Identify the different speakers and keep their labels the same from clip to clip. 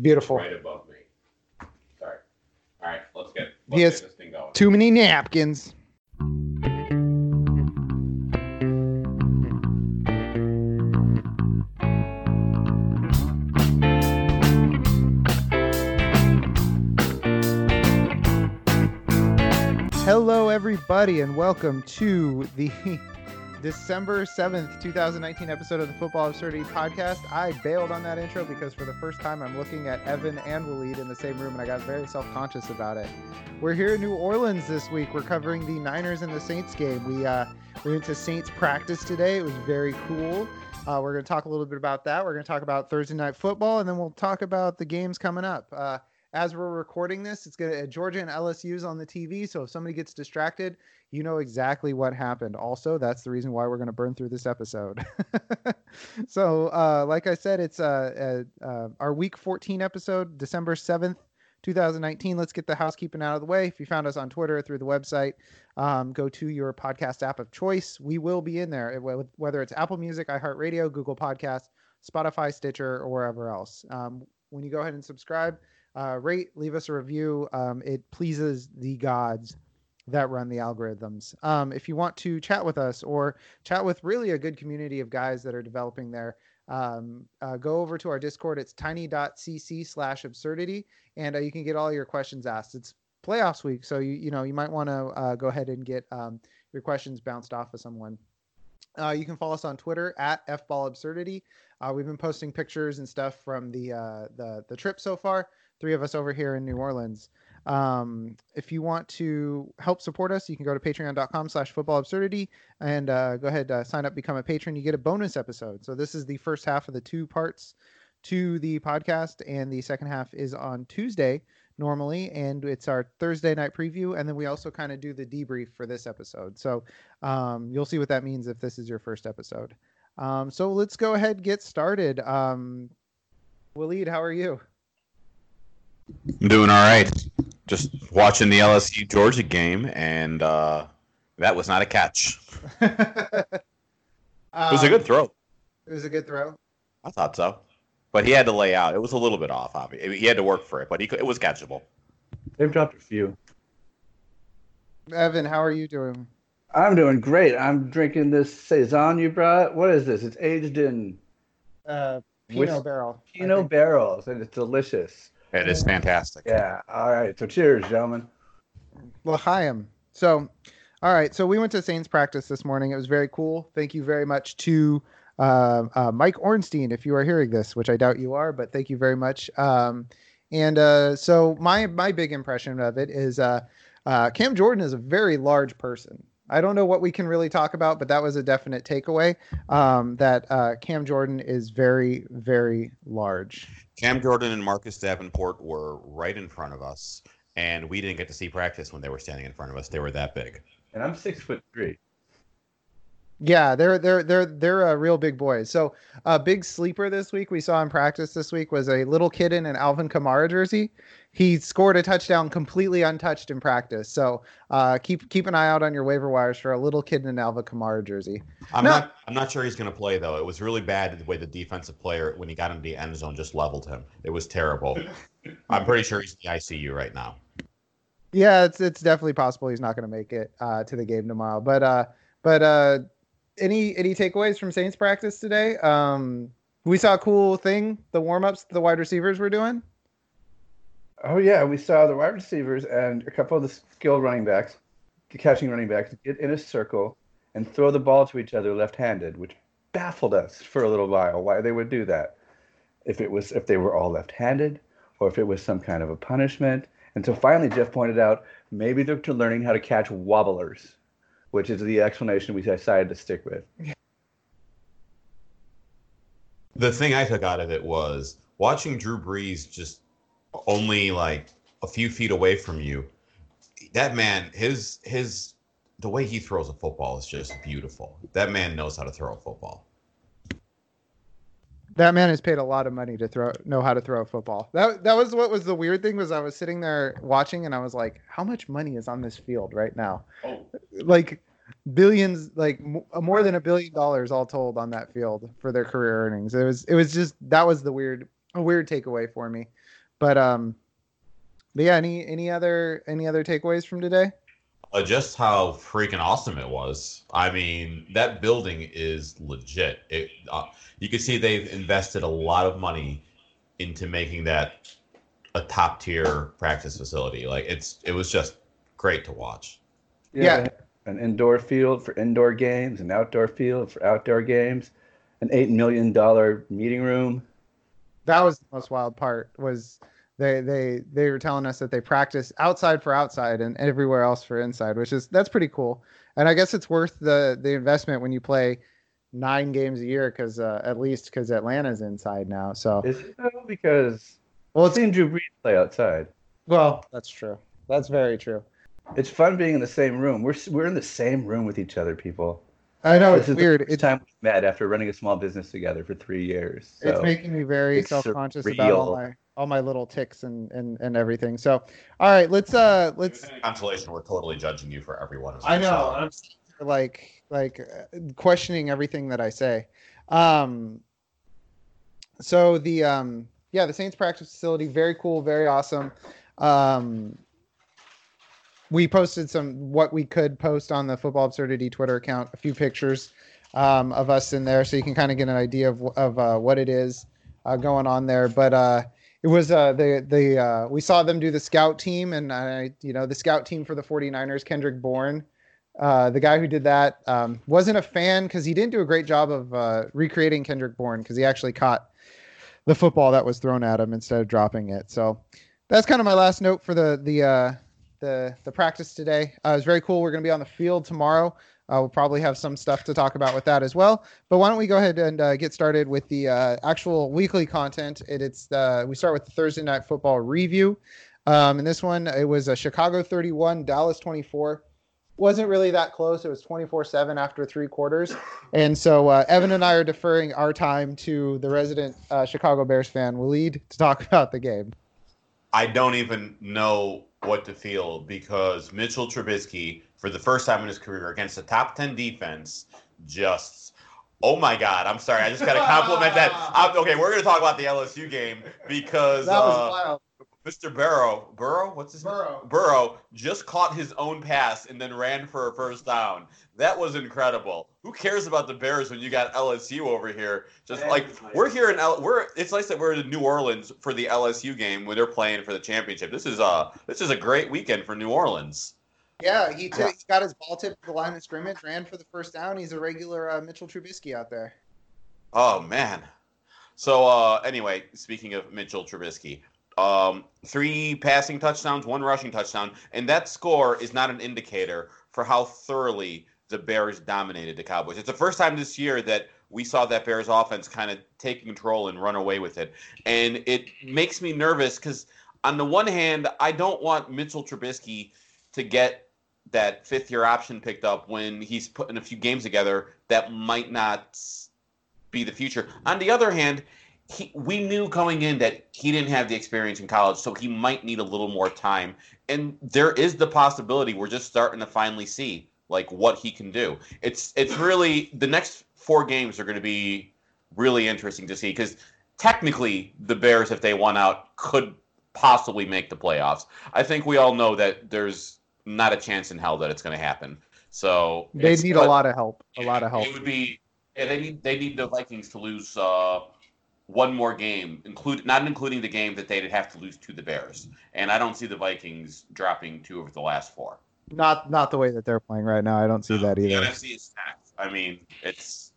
Speaker 1: Beautiful.
Speaker 2: right above me. Sorry. All right, let's get, let's get this thing going.
Speaker 1: Too many napkins. Hello, everybody, and welcome to the December 7th, 2019 episode of the Football Absurdity Podcast. I bailed on that intro because for the first time I'm looking at Evan and Waleed in the same room, and I got very self conscious about it. We're here in New Orleans this week. We're covering the Niners and the Saints game. We uh, we went to Saints practice today. It was very cool. Uh, we're going to talk a little bit about that. We're going to talk about Thursday night football, and then we'll talk about the games coming up. Uh, as we're recording this, it's going to Georgia and LSU's on the TV. So if somebody gets distracted, you know exactly what happened. Also, that's the reason why we're going to burn through this episode. so, uh, like I said, it's uh, uh, uh, our week 14 episode, December 7th, 2019. Let's get the housekeeping out of the way. If you found us on Twitter through the website, um, go to your podcast app of choice. We will be in there, whether it's Apple Music, iHeartRadio, Google Podcasts, Spotify, Stitcher, or wherever else. Um, when you go ahead and subscribe, uh, rate, leave us a review. Um, it pleases the gods that run the algorithms. Um, if you want to chat with us or chat with really a good community of guys that are developing there, um, uh, go over to our Discord. It's tiny.cc slash absurdity, and uh, you can get all your questions asked. It's playoffs week, so you you know you might want to uh, go ahead and get um, your questions bounced off of someone. Uh, you can follow us on Twitter at fballabsurdity. Uh, we've been posting pictures and stuff from the uh, the the trip so far. Three of us over here in New Orleans. Um, if you want to help support us, you can go to patreon.com slash football absurdity and uh, go ahead, uh, sign up, become a patron. You get a bonus episode. So this is the first half of the two parts to the podcast, and the second half is on Tuesday normally, and it's our Thursday night preview. And then we also kind of do the debrief for this episode. So um, you'll see what that means if this is your first episode. Um, so let's go ahead get started. Um, Waleed, how are you?
Speaker 2: I'm doing all right. Just watching the LSU Georgia game, and uh, that was not a catch.
Speaker 1: it
Speaker 2: It was a good throw.
Speaker 1: It was a good throw.
Speaker 2: I thought so, but he had to lay out. It was a little bit off. Obviously, he had to work for it, but he it was catchable.
Speaker 3: They've dropped a few.
Speaker 1: Evan, how are you doing?
Speaker 3: I'm doing great. I'm drinking this saison you brought. What is this? It's aged in
Speaker 1: Uh, Pinot
Speaker 3: Whis-
Speaker 1: Barrel. I
Speaker 3: Pinot barrels, and it's delicious.
Speaker 2: It is fantastic.
Speaker 3: Yeah. All right. So cheers, gentlemen.
Speaker 1: L'chaim. So, all right. So we went to Saints practice this morning. It was very cool. Thank you very much to uh, uh, Mike Ornstein, if you are hearing this, which I doubt you are, but thank you very much. Um, and uh, so my my big impression of it is uh, uh, Cam Jordan is a very large person. I don't know what we can really talk about, but that was a definite takeaway. Um, that uh, Cam Jordan is very, very large.
Speaker 2: Cam Jordan and Marcus Davenport were right in front of us, and we didn't get to see practice when they were standing in front of us. They were that big.
Speaker 3: And I'm six foot three.
Speaker 1: Yeah, they're they're they're they're uh, real big boys. So a big sleeper this week we saw in practice this week was a little kid in an Alvin Kamara jersey. He scored a touchdown completely untouched in practice. So uh, keep keep an eye out on your waiver wires for a little kid in an Alvin Kamara jersey.
Speaker 2: I'm
Speaker 1: No.
Speaker 2: not. I'm not sure he's going to play though. It was really bad the way the defensive player, when he got into the end zone, just leveled him. It was terrible. I'm pretty sure he's in the ICU right now.
Speaker 1: Yeah, it's it's definitely possible he's not going to make it uh, to the game tomorrow. But uh, but uh, any any takeaways from Saints practice today? Um, we saw a cool thing, the warm ups the wide receivers were doing.
Speaker 3: Oh yeah, we saw the wide receivers and a couple of the skilled running backs, the catching running backs, get in a circle and throw the ball to each other left-handed, which baffled us for a little while why they would do that. If it was if they were all left-handed, or if it was some kind of a punishment. And so finally, Jeff pointed out maybe they're learning how to catch wobblers, which is the explanation we decided to stick with.
Speaker 2: The thing I took out of it was watching Drew Brees just only like a few feet away from you. That man, his his the way he throws a football is just beautiful. That man knows how to throw a football.
Speaker 1: That man has paid a lot of money to throw know how to throw a football. That that was what was the weird thing was I was sitting there watching and I was like, how much money is on this field right now?
Speaker 2: Oh,
Speaker 1: Like billions, like m- more than a billion dollars all told on that field for their career earnings. It was it was just that was the weird a weird takeaway for me. But um, but yeah, any any other any other takeaways from today?
Speaker 4: Uh, just how freaking awesome it was. I mean, that building is legit. It uh, you can see they've invested a lot of money into making that a top tier practice facility. Like it's it was just great to watch.
Speaker 1: Yeah.
Speaker 3: An indoor field for indoor games, an outdoor field for outdoor games, an eight million dollar meeting room.
Speaker 1: That was the most wild part. Was they they they were telling us that they practice outside for outside and everywhere else for inside, which is that's pretty cool. And I guess it's worth the the investment when you play nine games a year because uh, at least because Atlanta's inside now. So
Speaker 3: Is it though? Because
Speaker 1: well, it's
Speaker 3: seen Drew Brees play outside.
Speaker 1: well, that's true. That's very true.
Speaker 3: It's fun being in the same room. We're we're in the same room with each other, people.
Speaker 1: I know
Speaker 3: this
Speaker 1: it's weird. It's
Speaker 3: time we met after running a small business together for three years. So
Speaker 1: it's making me very self-conscious about all my all my little ticks and and and everything. So, all right, let's uh let's
Speaker 4: Consolation, we're totally judging you for every one
Speaker 1: I know. I'm like like questioning everything that I say. Um so the um yeah, the Saints practice facility very cool, very awesome. Um we posted some what we could post on the Football Absurdity Twitter account, a few pictures um, of us in there, so you can kind of get an idea of of uh, what it is uh, going on there. But uh, it was uh, the the uh, we saw them do the scout team, and I you know the scout team for the 49ers, Kendrick Bourne. Uh, the guy who did that um, wasn't a fan because he didn't do a great job of uh, recreating Kendrick Bourne because he actually caught the football that was thrown at him instead of dropping it. So that's kind of my last note for the the uh, the the practice today. Uh, it was very cool. We're going to be on the field tomorrow. Uh, we'll probably have some stuff to talk about with that as well. But why don't we go ahead and uh, get started with the uh, actual weekly content? It, it's uh, we start with the Thursday night football review. Um, and this one, it was a Chicago 31, Dallas 24. Wasn't really that close. It was 24 7 after three quarters. And so uh, Evan and I are deferring our time to the resident uh, Chicago Bears fan, Waleed, to talk about the game.
Speaker 4: I don't even know what to feel because Mitchell Trubisky, for the first time in his career against a top 10 defense, just. Oh my God! I'm sorry. I just got to compliment that. I'm, okay, we're going to talk about the LSU game because
Speaker 1: That was
Speaker 4: uh,
Speaker 1: wild.
Speaker 4: Mr. Burrow, Burrow, what's his name?
Speaker 1: Burrow.
Speaker 4: Burrow just caught his own pass and then ran for a first down. That was incredible. Who cares about the Bears when you got LSU over here? Just like we're here in L- we're it's nice that we're in New Orleans for the LSU game when they're playing for the championship. This is a this is a great weekend for New Orleans.
Speaker 1: Yeah, he, t- he got his ball tipped at the line of scrimmage, ran for the first down. He's a regular uh, Mitchell Trubisky out there.
Speaker 4: Oh man. So uh anyway, speaking of Mitchell Trubisky, um three passing touchdowns, one rushing touchdown, and that score is not an indicator for how thoroughly the Bears dominated the Cowboys. It's the first time this year that we saw that Bears offense kind of take control and run away with it. And it makes me nervous cuz on the one hand, I don't want Mitchell Trubisky to get that fifth year option picked up when he's putting a few games together that might not be the future. On the other hand, he, we knew going in that he didn't have the experience in college, so he might need a little more time. And there is the possibility we're just starting to finally see like what he can do. It's it's really the next four games are going to be really interesting to see because technically the Bears, if they won out, could possibly make the playoffs. I think we all know that there's not a chance in hell that it's going to happen. So
Speaker 1: They need a lot of help. A lot of help.
Speaker 4: it would be yeah, they need they need the Vikings to lose uh, one more game, include not including the game that they'd have to lose to the Bears. And I don't see the Vikings dropping two of the last four.
Speaker 1: Not not the way that they're playing right now. I don't see that
Speaker 4: The
Speaker 1: either.
Speaker 4: NFC is stacked. I mean, it's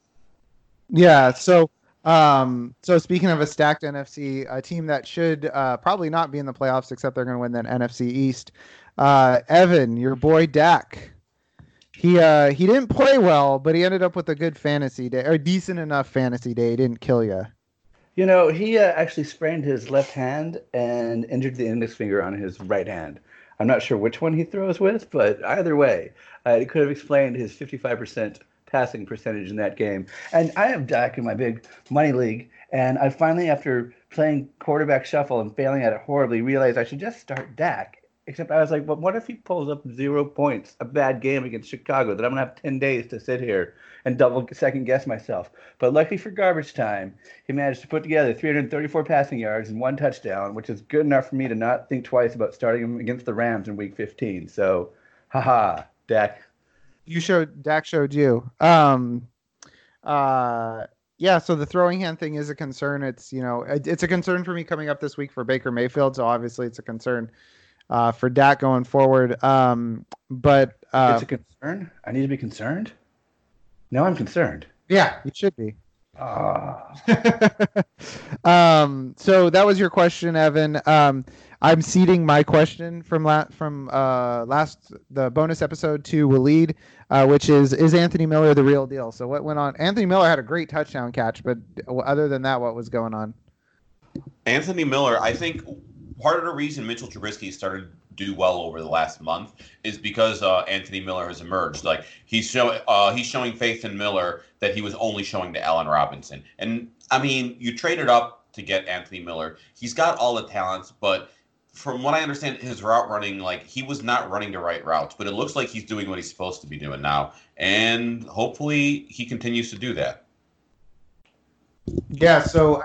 Speaker 1: Yeah. So, um, so speaking of a stacked NFC, a team that should uh, probably not be in the playoffs, except they're going to win that NFC East. Uh, Evan, your boy Dak. He uh he didn't play well, but he ended up with a good fantasy day or decent enough fantasy day. He didn't kill you.
Speaker 3: You know, he uh, actually sprained his left hand and injured the index finger on his right hand. I'm not sure which one he throws with, but either way, uh, it could have explained his 55% passing percentage in that game. And I have Dak in my big money league, and I finally, after playing quarterback shuffle and failing at it horribly, realized I should just start Dak. Except I was like, well, what if he pulls up zero points, a bad game against Chicago, that I'm gonna have ten days to sit here and double second guess myself. But luckily for garbage time, he managed to put together 334 passing yards and one touchdown, which is good enough for me to not think twice about starting him against the Rams in Week 15. So, haha, Dak.
Speaker 1: You showed Dak showed you. Um, uh, yeah. So the throwing hand thing is a concern. It's you know it, it's a concern for me coming up this week for Baker Mayfield. So obviously it's a concern uh, for Dak going forward. Um, but uh,
Speaker 3: it's a concern. I need to be concerned. Now I'm concerned.
Speaker 1: Yeah, you should be.
Speaker 3: Ah.
Speaker 1: um, so that was your question, Evan. Um, I'm ceding my question from la- from uh, last the bonus episode to Waleed, uh, which is is Anthony Miller the real deal? So what went on? Anthony Miller had a great touchdown catch, but other than that, what was going on?
Speaker 4: Anthony Miller, I think part of the reason Mitchell Trubisky started to do well over the last month is because uh, Anthony Miller has emerged. Like he's showing, uh, he's showing faith in Miller that he was only showing to Allen Robinson. And I mean, you traded up to get Anthony Miller. He's got all the talents, but from what I understand, his route running, like he was not running the right routes. But it looks like he's doing what he's supposed to be doing now, and hopefully he continues to do that.
Speaker 1: Yeah. So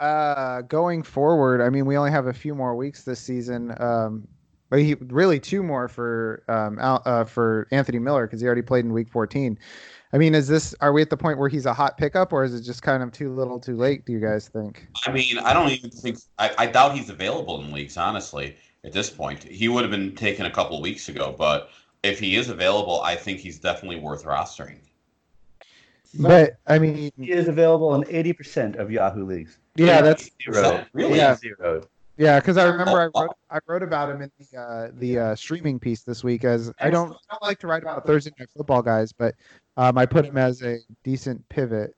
Speaker 1: uh, going forward, I mean, we only have a few more weeks this season. Um, but he really two more for um, uh, for Anthony Miller because he already played in Week 14. I mean, is this are we at the point where he's a hot pickup, or is it just kind of too little, too late? Do you guys think?
Speaker 4: I mean, I don't even think I, I doubt he's available in leagues. Honestly, at this point, he would have been taken a couple weeks ago. But if he is available, I think he's definitely worth rostering.
Speaker 1: But I mean,
Speaker 3: he is available in 80% of Yahoo leagues.
Speaker 1: Yeah, that's
Speaker 4: zero. Really?
Speaker 1: Yeah.
Speaker 3: Zero.
Speaker 1: Yeah, because I remember I wrote I wrote about him in the uh, the uh, streaming piece this week. As I don't I don't like to write about Thursday night football guys, but um, I put him as a decent pivot.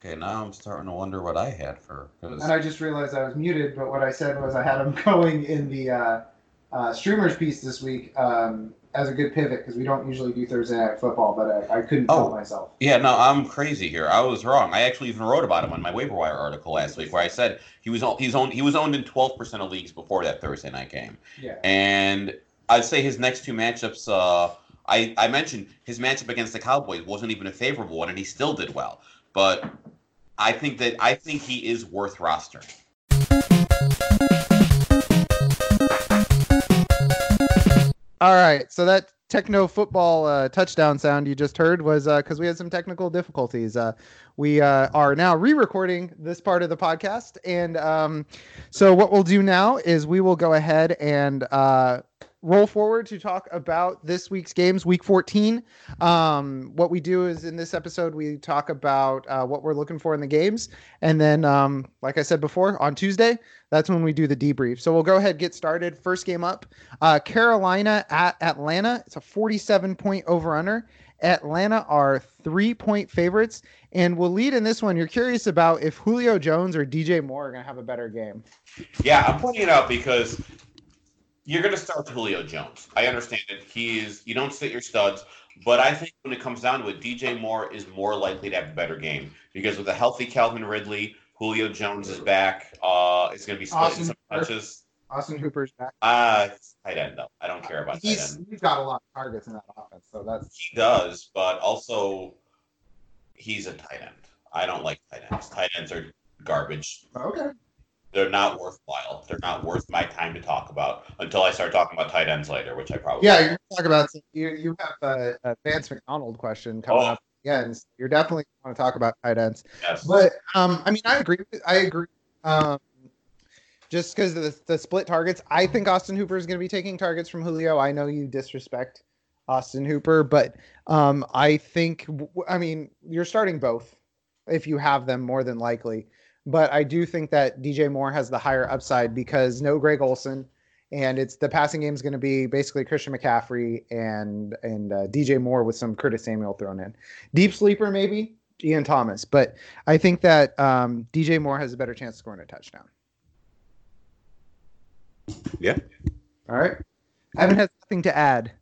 Speaker 4: Okay, now I'm starting to wonder what I had for. Cause...
Speaker 1: And I just realized I was muted, but what I said was I had him going in the uh, uh, streamers piece this week. Um, as a good pivot because we don't usually do Thursday night football, but I, I couldn't oh, myself.
Speaker 4: Yeah, no, I'm crazy here. I was wrong. I actually even wrote about him on my waiver wire article last week, where I said he was he's owned he was owned in 12 percent of leagues before that Thursday night game.
Speaker 1: Yeah,
Speaker 4: and I'd say his next two matchups. Uh, I I mentioned his matchup against the Cowboys wasn't even a favorable one, and he still did well. But I think that I think he is worth rostering.
Speaker 1: All right, so that techno football uh, touchdown sound you just heard was because uh, we had some technical difficulties. Uh, we uh, are now re-recording this part of the podcast, and um, so what we'll do now is we will go ahead and uh, roll forward to talk about this week's games, week 14. Um, what we do is in this episode, we talk about uh, what we're looking for in the games. And then, um, like I said before, on Tuesday, that's when we do the debrief. So we'll go ahead get started. First game up uh, Carolina at Atlanta. It's a 47 point over under. Atlanta are three point favorites. And Waleed in this one. You're curious about if Julio Jones or DJ Moore are going to have a better game.
Speaker 4: Yeah, I'm pointing it out because you're going to start with Julio Jones. I understand it. He is. You don't sit your studs, but I think when it comes down to it, DJ Moore is more likely to have a better game because with a healthy Calvin Ridley, Julio Jones is back. Uh, it's going to be splitting Austin some touches.
Speaker 1: Austin Hooper's back.
Speaker 4: Uh, tight end though. I don't care about
Speaker 1: he's,
Speaker 4: tight end.
Speaker 1: He's got a lot of targets in that offense, so that's
Speaker 4: he does, but also he's a tight end. I don't like tight ends. Tight ends are garbage.
Speaker 1: Okay
Speaker 4: they're not worthwhile. They're not worth my time to talk about until I start talking about tight ends later, which I probably
Speaker 1: yeah. You're talking about you. You have a, a Vance McDonald question coming oh. up again. So you're definitely want to talk about tight ends.
Speaker 4: Yes.
Speaker 1: But um, I mean, I agree. I agree. Um, just because the, the split targets, I think Austin Hooper is going to be taking targets from Julio. I know you disrespect Austin Hooper, but um, I think I mean you're starting both if you have them more than likely. But I do think that DJ Moore has the higher upside because no Greg Olsen, and it's the passing game is going to be basically Christian McCaffrey and and uh, DJ Moore with some Curtis Samuel thrown in. Deep sleeper maybe Ian Thomas, but I think that um, DJ Moore has a better chance of scoring a touchdown.
Speaker 4: Yeah.
Speaker 1: All right. Evan has nothing to add.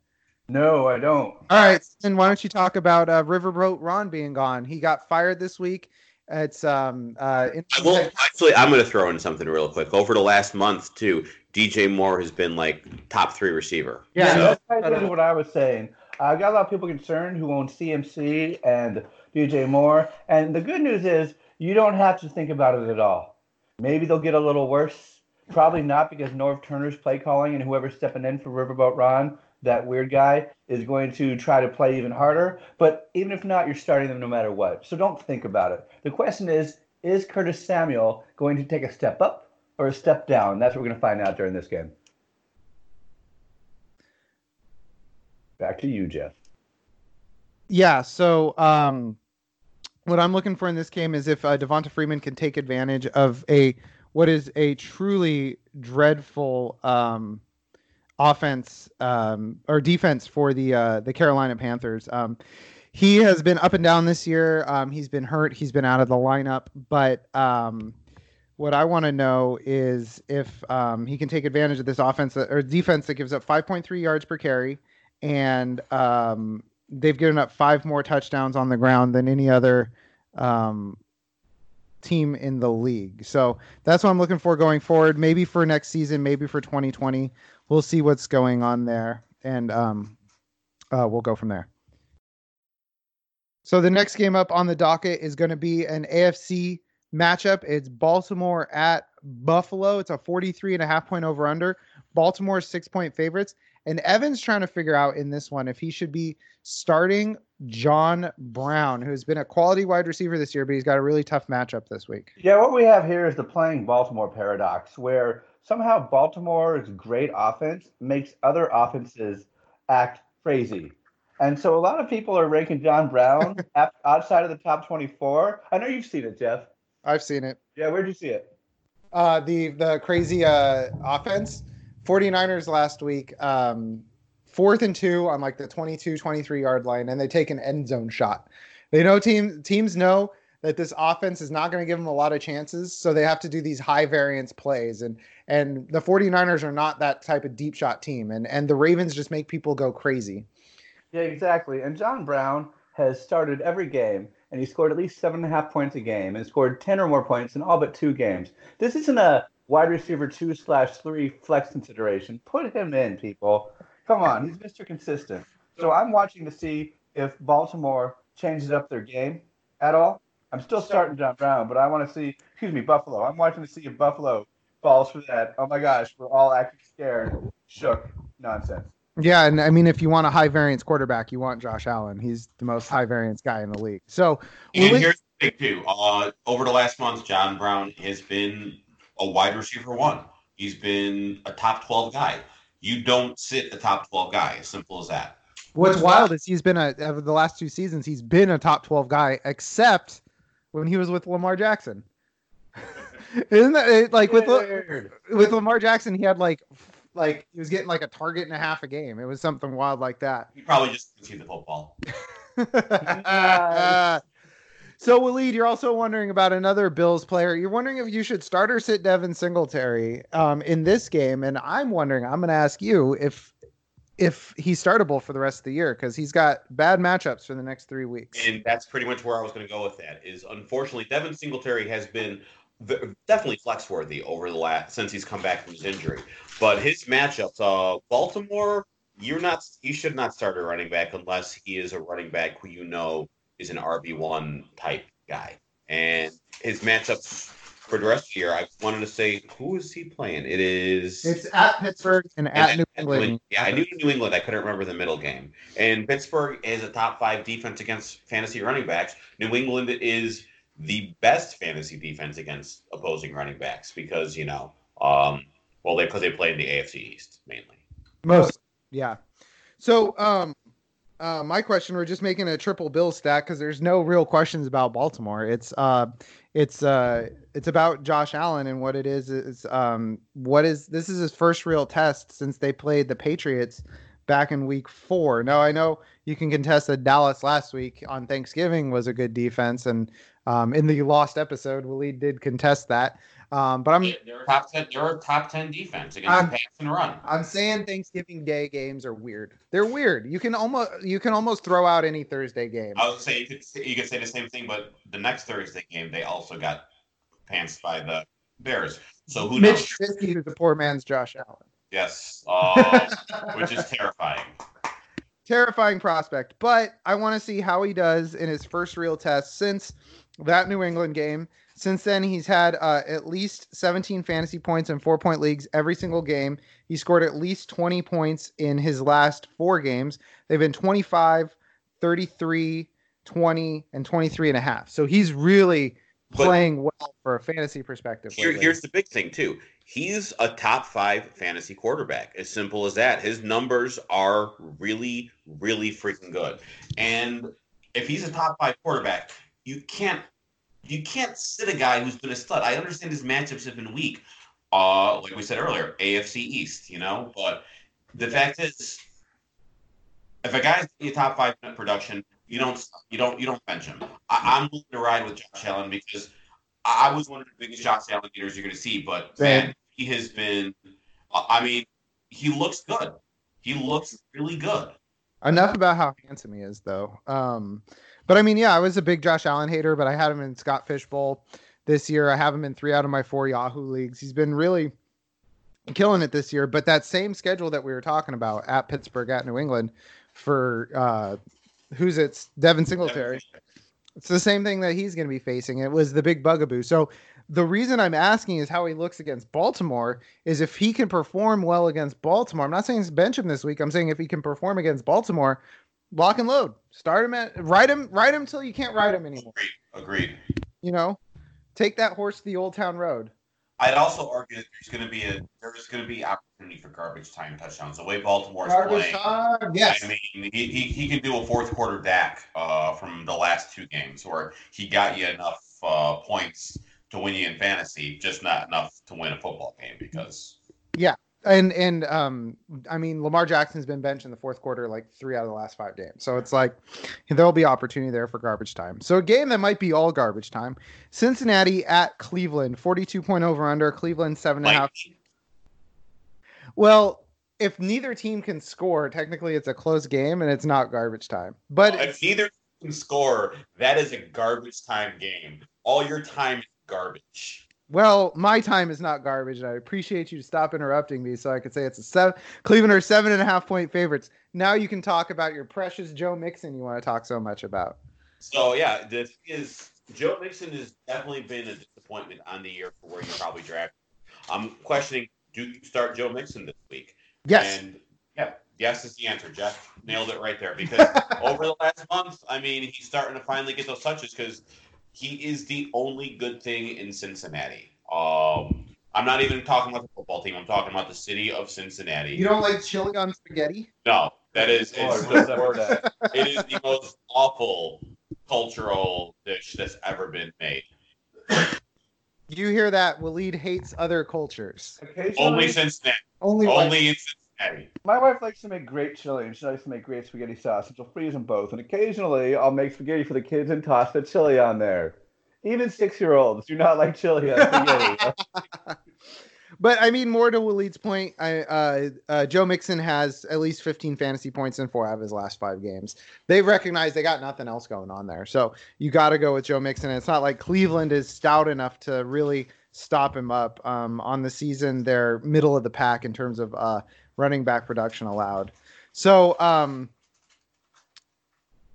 Speaker 3: No, I don't.
Speaker 1: All right, then why don't you talk about uh, Riverboat Ron being gone? He got fired this week It's um uh. In-
Speaker 4: I will actually. I'm going to throw in something real quick. Over the last month, too, DJ Moore has been like top three receiver.
Speaker 1: Yeah,
Speaker 3: So that's ties what I was saying. I got a lot of people concerned who own CMC and DJ Moore, and the good news is you don't have to think about it at all. Maybe they'll get a little worse. Probably not because Norv Turner's play calling and whoever's stepping in for Riverboat Ron, that weird guy, is going to try to play even harder. But even if not, you're starting them no matter what. So don't think about it. The question is, is Curtis Samuel going to take a step up or a step down? That's what we're going to find out during this game. Back to you, Jeff.
Speaker 1: Yeah. So, um, what I'm looking for in this game is if uh, Devonta Freeman can take advantage of a what is a truly dreadful um, offense um, or defense for the uh, the Carolina Panthers. Um, he has been up and down this year. Um, he's been hurt. He's been out of the lineup. But um, what I want to know is if um, he can take advantage of this offense that, or defense that gives up 5.3 yards per carry, and um, they've given up five more touchdowns on the ground than any other team in the league. So that's what I'm looking for going forward. Maybe for next season, maybe for 2020. We'll see what's going on there, and um, uh, we'll go from there. So the next game up on the docket is going to be an AFC matchup. It's Baltimore at Buffalo. It's a 43 and a half point over under. Baltimore six point favorites. And Evan's trying to figure out in this one if he should be starting John Brown, who's been a quality wide receiver this year, but he's got a really tough matchup this week.
Speaker 3: Yeah, what we have here is the playing Baltimore paradox, where somehow Baltimore's great offense makes other offenses act crazy. And so a lot of people are ranking John Brown outside of the top 24. I know you've seen it, Jeff.
Speaker 1: I've seen it.
Speaker 3: Yeah, where'd you see it?
Speaker 1: Uh, the the crazy uh, offense. 49ers last week, um, fourth and two on like the 22, 23 yard line, and they take an end zone shot. They know team teams know that this offense is not going to give them a lot of chances, so they have to do these high variance plays. And and the 49ers are not that type of deep shot team, and and the Ravens just make people go crazy.
Speaker 3: Yeah, exactly. And John Brown has started every game, and he scored at least seven and a half points a game, and scored ten or more points in all but two games. This isn't a wide receiver two slash three flex consideration. Put him in, people. Come on, he's Mr. Consistent. So I'm watching to see if Baltimore changes up their game at all. I'm still starting John Brown, but I want to see, excuse me, Buffalo. I'm watching to see if Buffalo falls for that. Oh my gosh, we're all acting scared, shook nonsense.
Speaker 1: Yeah, and I mean, if you want a high variance quarterback, you want Josh Allen. He's the most high variance guy in the league. So,
Speaker 2: And
Speaker 1: Willie-
Speaker 2: here's the thing too. Uh, over the last month, John Brown has been a wide receiver one. He's been a top twelve guy. You don't sit a top twelve guy. As simple as that.
Speaker 1: What's wild is he's been a over the last two seasons he's been a top twelve guy, except when he was with Lamar Jackson. Isn't that it, like with
Speaker 3: Weird.
Speaker 1: with Lamar Jackson? He had like like he was getting like a target and a half a game. It was something wild like that.
Speaker 2: He probably just didn't see the football.
Speaker 1: So, Waleed, you're also wondering about another Bills player. You're wondering if you should start or sit Devin Singletary um, in this game, and I'm wondering. I'm going to ask you if if he's startable for the rest of the year because he's got bad matchups for the next three weeks.
Speaker 2: And that's pretty much where I was going to go with that. Is unfortunately Devin Singletary has been definitely flex worthy over the last since he's come back from his injury. But his matchups, uh, Baltimore, you're not you should not start a running back unless he is a running back who you know is an RB one type guy. And his matchups for the rest of the year, I wanted to say who is he playing? It is
Speaker 1: It's at Pittsburgh and at
Speaker 2: and
Speaker 1: New
Speaker 2: then-
Speaker 1: England.
Speaker 2: Yeah, I knew New England. I couldn't remember the middle game. And Pittsburgh is a top five defense against fantasy running backs. New England is the best fantasy defense against opposing running backs because you know, um, well, they because they play in the AFC East mainly.
Speaker 1: Most, yeah. So, um, uh, my question: We're just making a triple bill stack because there's no real questions about Baltimore. It's uh, it's uh, it's about Josh Allen and what it is is um, what is this is his first real test since they played the Patriots back in Week Four. Now I know you can contest that Dallas last week on Thanksgiving was a good defense, and um, in the lost episode, Waleed did contest that. Um, but I'm
Speaker 4: They're a top ten. They're a top ten defense against
Speaker 1: I'm-
Speaker 4: pass and run.
Speaker 1: I'm saying Thanksgiving Day games are weird. They're weird. You can almost you can almost throw out any Thursday game.
Speaker 4: I would say you could say- you could say the same thing, but the next Thursday game they also got pantsed by the Bears. So who knows?
Speaker 1: Mitch Trubisky, who's a poor man's Josh Allen.
Speaker 4: Yes, uh, which is terrifying.
Speaker 1: terrifying prospect. But I want to see how he does in his first real test since that New England game. Since then, he's had uh, at least 17 fantasy points in four point leagues every single game. He scored at least 20 points in his last four games. They've been 25, 33, 20, and 23 and a half. So he's really
Speaker 5: But-
Speaker 1: playing well for a fantasy perspective.
Speaker 5: Here, here's the big thing too. He's a top five fantasy quarterback. As simple as that. His numbers are really, really freaking good.
Speaker 4: And if he's a top five quarterback, you can't you can't sit a guy who's been a stud. I understand his matchups have been weak. Uh, like we said earlier, AFC East, you know, but the fact is, if a guy's in your top five production, you don't you don't you don't bench him. I, I'm willing to ride with Josh Allen because I was one of the biggest Josh Allen haters you're going to see, but man, he has been. I mean, he looks good. He looks really good.
Speaker 1: Enough about how handsome he is, though. Um, but I mean, yeah, I was a big Josh Allen hater, but I had him in Scott Fish Bowl this year. I have him in three out of my four Yahoo leagues. He's been really killing it this year. But that same schedule that we were talking about at Pittsburgh, at New England, for uh, who's it's Devin Singletary. It's the same thing that he's going to be facing. It was the big bugaboo. So the reason I'm asking is how he looks against Baltimore is if he can perform well against Baltimore. I'm not saying bench him this week. I'm saying if he can perform against Baltimore, lock and load. Start him at ride him, ride him till you can't ride him anymore.
Speaker 4: Agreed. Agreed.
Speaker 1: You know, take that horse to the old town road.
Speaker 4: I'd also argue that there's going to be a there's going to be opportunity for garbage time touchdowns. The way Baltimore's playing,
Speaker 1: time, yes.
Speaker 4: I mean, he, he, he can do a fourth quarter Dak uh, from the last two games where he got you enough uh, points to win you in fantasy, just not enough to win a football game because
Speaker 1: and and um i mean lamar jackson's been benched in the fourth quarter like three out of the last five games so it's like there'll be opportunity there for garbage time so a game that might be all garbage time cincinnati at cleveland 42 point over under cleveland seven and a half well if neither team can score technically it's a close game and it's not garbage time but
Speaker 4: if neither can score, that is a garbage time game. All your time is garbage.
Speaker 1: Well, my time is not garbage, and I appreciate you to stop interrupting me so I could say it's a seven. Cleveland are seven and a half point favorites. Now you can talk about your precious Joe Mixon you want to talk so much about.
Speaker 4: So yeah, the is Joe Mixon has definitely been a disappointment on the year for where you probably drafted. I'm questioning do you start Joe Mixon this week?
Speaker 1: Yes.
Speaker 4: And yeah, yes is the answer. Jeff nailed it right there because over the last month, I mean, he's starting to finally get those touches because he is the only good thing in Cincinnati. Um, I'm not even talking about the football team. I'm talking about the city of Cincinnati.
Speaker 1: you don't like chili on spaghetti?
Speaker 4: no, that is it's
Speaker 3: what's
Speaker 4: the
Speaker 3: up with
Speaker 4: worst.
Speaker 3: that?
Speaker 4: It is the most awful cultural dish that's ever been made.
Speaker 1: You hear that? Waleed hates other cultures.
Speaker 3: Occasionally,
Speaker 4: Only Cincinnati.
Speaker 1: Only,
Speaker 4: Only in Cincinnati.
Speaker 3: My wife likes to make great chili, and she likes to make great spaghetti sauce, and she'll freeze them both. And occasionally, I'll make spaghetti for the kids and toss the chili on there. Even six-year-olds do not like chili on spaghetti.
Speaker 1: But I mean, more to Waleed's point, I, uh, uh, Joe Mixon has at least 15 fantasy points in four out of his last five games. They recognize they got nothing else going on there, so you got to go with Joe Mixon. It's not like Cleveland is stout enough to really stop him up. Um, on the season, they're middle of the pack in terms of uh, running back production allowed. So, um,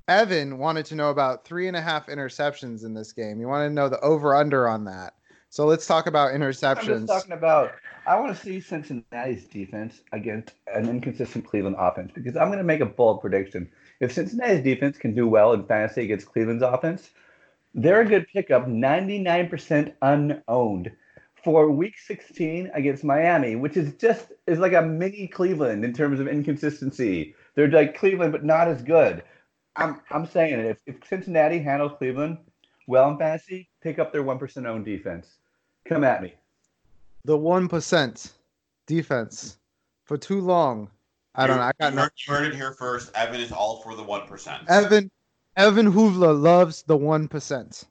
Speaker 1: Evan wanted to know about three and a half interceptions in this game. You wanted to know the over under on that. So let's talk about interceptions.
Speaker 3: I'm just talking about. I want to see Cincinnati's defense against an inconsistent Cleveland offense because I'm going to make a bold prediction. If Cincinnati's defense can do well in fantasy against Cleveland's offense, they're a good pickup, 99% unowned for Week 16 against Miami, which is just is like a mini Cleveland in terms of inconsistency. They're like Cleveland, but not as good. I'm I'm saying it. If, if Cincinnati handles Cleveland well in fantasy, pick up their one percent owned defense. Come at me.
Speaker 1: the one percent defense for too long. I don't know. I got
Speaker 4: you heard, you heard it here first. Evan is all for the one percent.
Speaker 1: Evan Evan Hoovler loves the one percent.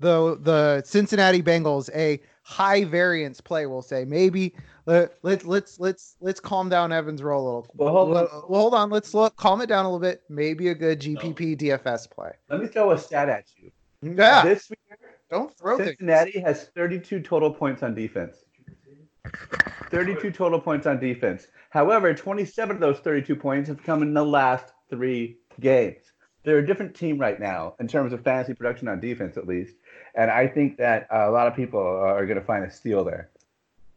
Speaker 1: the the Cincinnati Bengals a high variance play. We'll say maybe let, let let's let's let's calm down Evans roll a little.
Speaker 3: Well, hold on.
Speaker 1: Well, hold on. Let's look calm it down a little bit. Maybe a good GPP DFS play.
Speaker 3: Let me throw a stat at you.
Speaker 1: Yeah,
Speaker 3: This week,
Speaker 1: don't throw things.
Speaker 3: Cincinnati has 32 total points on defense. 32 total points on defense. However, 27 of those 32 points have come in the last three games. They're a different team right now in terms of fantasy production on defense, at least. And I think that uh, a lot of people are going to find a steal there.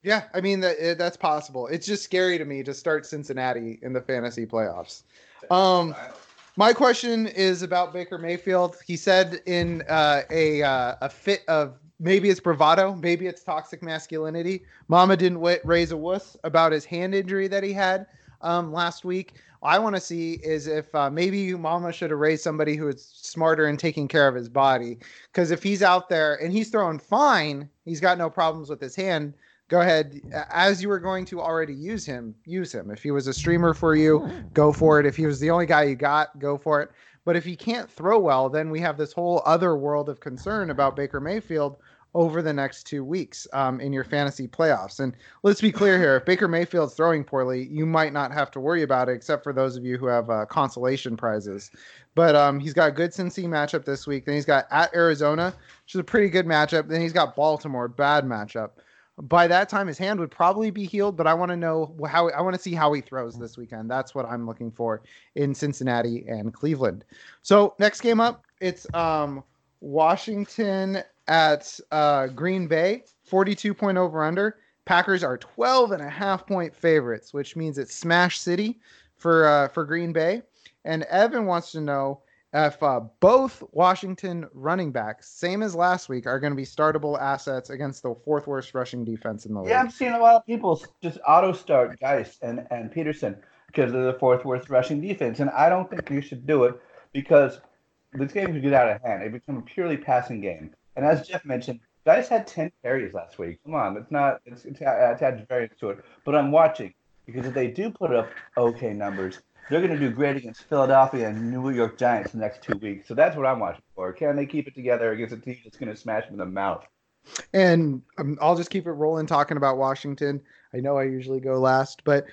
Speaker 1: Yeah, I mean that that's possible. It's just scary to me to start Cincinnati in the fantasy playoffs. Um, my question is about Baker Mayfield. He said in uh, a uh, a fit of maybe it's bravado, maybe it's toxic masculinity. Mama didn't raise a wuss about his hand injury that he had um, last week. I want to see is if uh, maybe Mama should have raised somebody who is smarter in taking care of his body. Because if he's out there and he's throwing fine, he's got no problems with his hand. Go ahead, as you were going to already use him, use him. If he was a streamer for you, go for it. If he was the only guy you got, go for it. But if he can't throw well, then we have this whole other world of concern about Baker Mayfield over the next two weeks um, in your fantasy playoffs. And let's be clear here: if Baker Mayfield's throwing poorly, you might not have to worry about it, except for those of you who have uh, consolation prizes. But um, he's got a good Cincy matchup this week. Then he's got at Arizona, which is a pretty good matchup. Then he's got Baltimore, bad matchup. By that time, his hand would probably be healed, but I want to know how. I want to see how he throws this weekend. That's what I'm looking for in Cincinnati and Cleveland. So next game up, it's um, Washington at uh, Green Bay, 42 point over under. Packers are 12 and a half point favorites, which means it's smash city for uh, for Green Bay. And Evan wants to know if uh, both Washington running backs, same as last week, are going to be startable assets against the fourth worst rushing defense in the league.
Speaker 3: Yeah, I'm seeing a lot of people just auto start Guice and, and Peterson because of the fourth worst rushing defense. And I don't think you should do it because this game could get out of hand. It become a purely passing game. And as Jeff mentioned, Guice had 10 carries last week. Come on, it's not, it's, it's, adds variance to it. But I'm watching because if they do put up okay numbers, they're going to do great against Philadelphia and New York Giants the next two weeks. So that's what I'm watching for. Can they keep it together against a team that's going to smash them in the mouth?
Speaker 1: And um, I'll just keep it rolling talking about Washington. I know I usually go last, but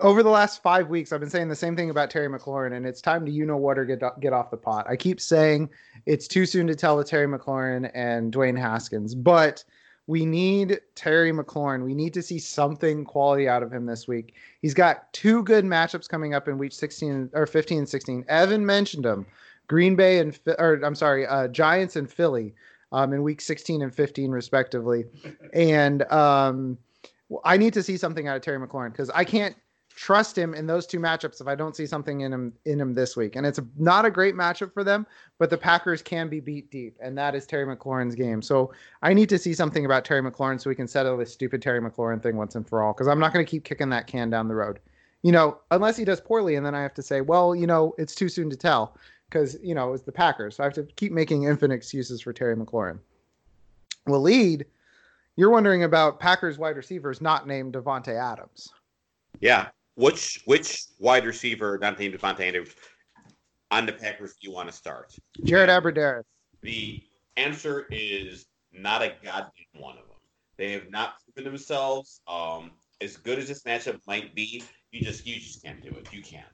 Speaker 1: over the last five weeks, I've been saying the same thing about Terry McLaurin, and it's time to you know what or get get off the pot. I keep saying it's too soon to tell with Terry McLaurin and Dwayne Haskins, but we need Terry McLaurin. We need to see something quality out of him this week. He's got two good matchups coming up in week 16 or 15 and 16. Evan mentioned them. Green Bay and or I'm sorry, uh, Giants and Philly um, in week 16 and 15 respectively. And um, I need to see something out of Terry McLaurin because I can't trust him in those two matchups if I don't see something in him in him this week. And it's not a great matchup for them, but the Packers can be beat deep, and that is Terry McLaurin's game. So I need to see something about Terry McLaurin so we can settle this stupid Terry McLaurin thing once and for all. Because I'm not going to keep kicking that can down the road. You know, unless he does poorly, and then I have to say, well, you know, it's too soon to tell because you know it's the Packers. So I have to keep making infinite excuses for Terry McLaurin. Waleed. You're wondering about Packers wide receivers not named Davante Adams.
Speaker 4: Yeah, which which wide receiver, not named Adams, on the Packers do you want to start?
Speaker 1: Jared Abbrederis.
Speaker 4: The answer is not a goddamn one of them. They have not proven themselves. Um, as good as this matchup might be, you just you just can't do it. You can't.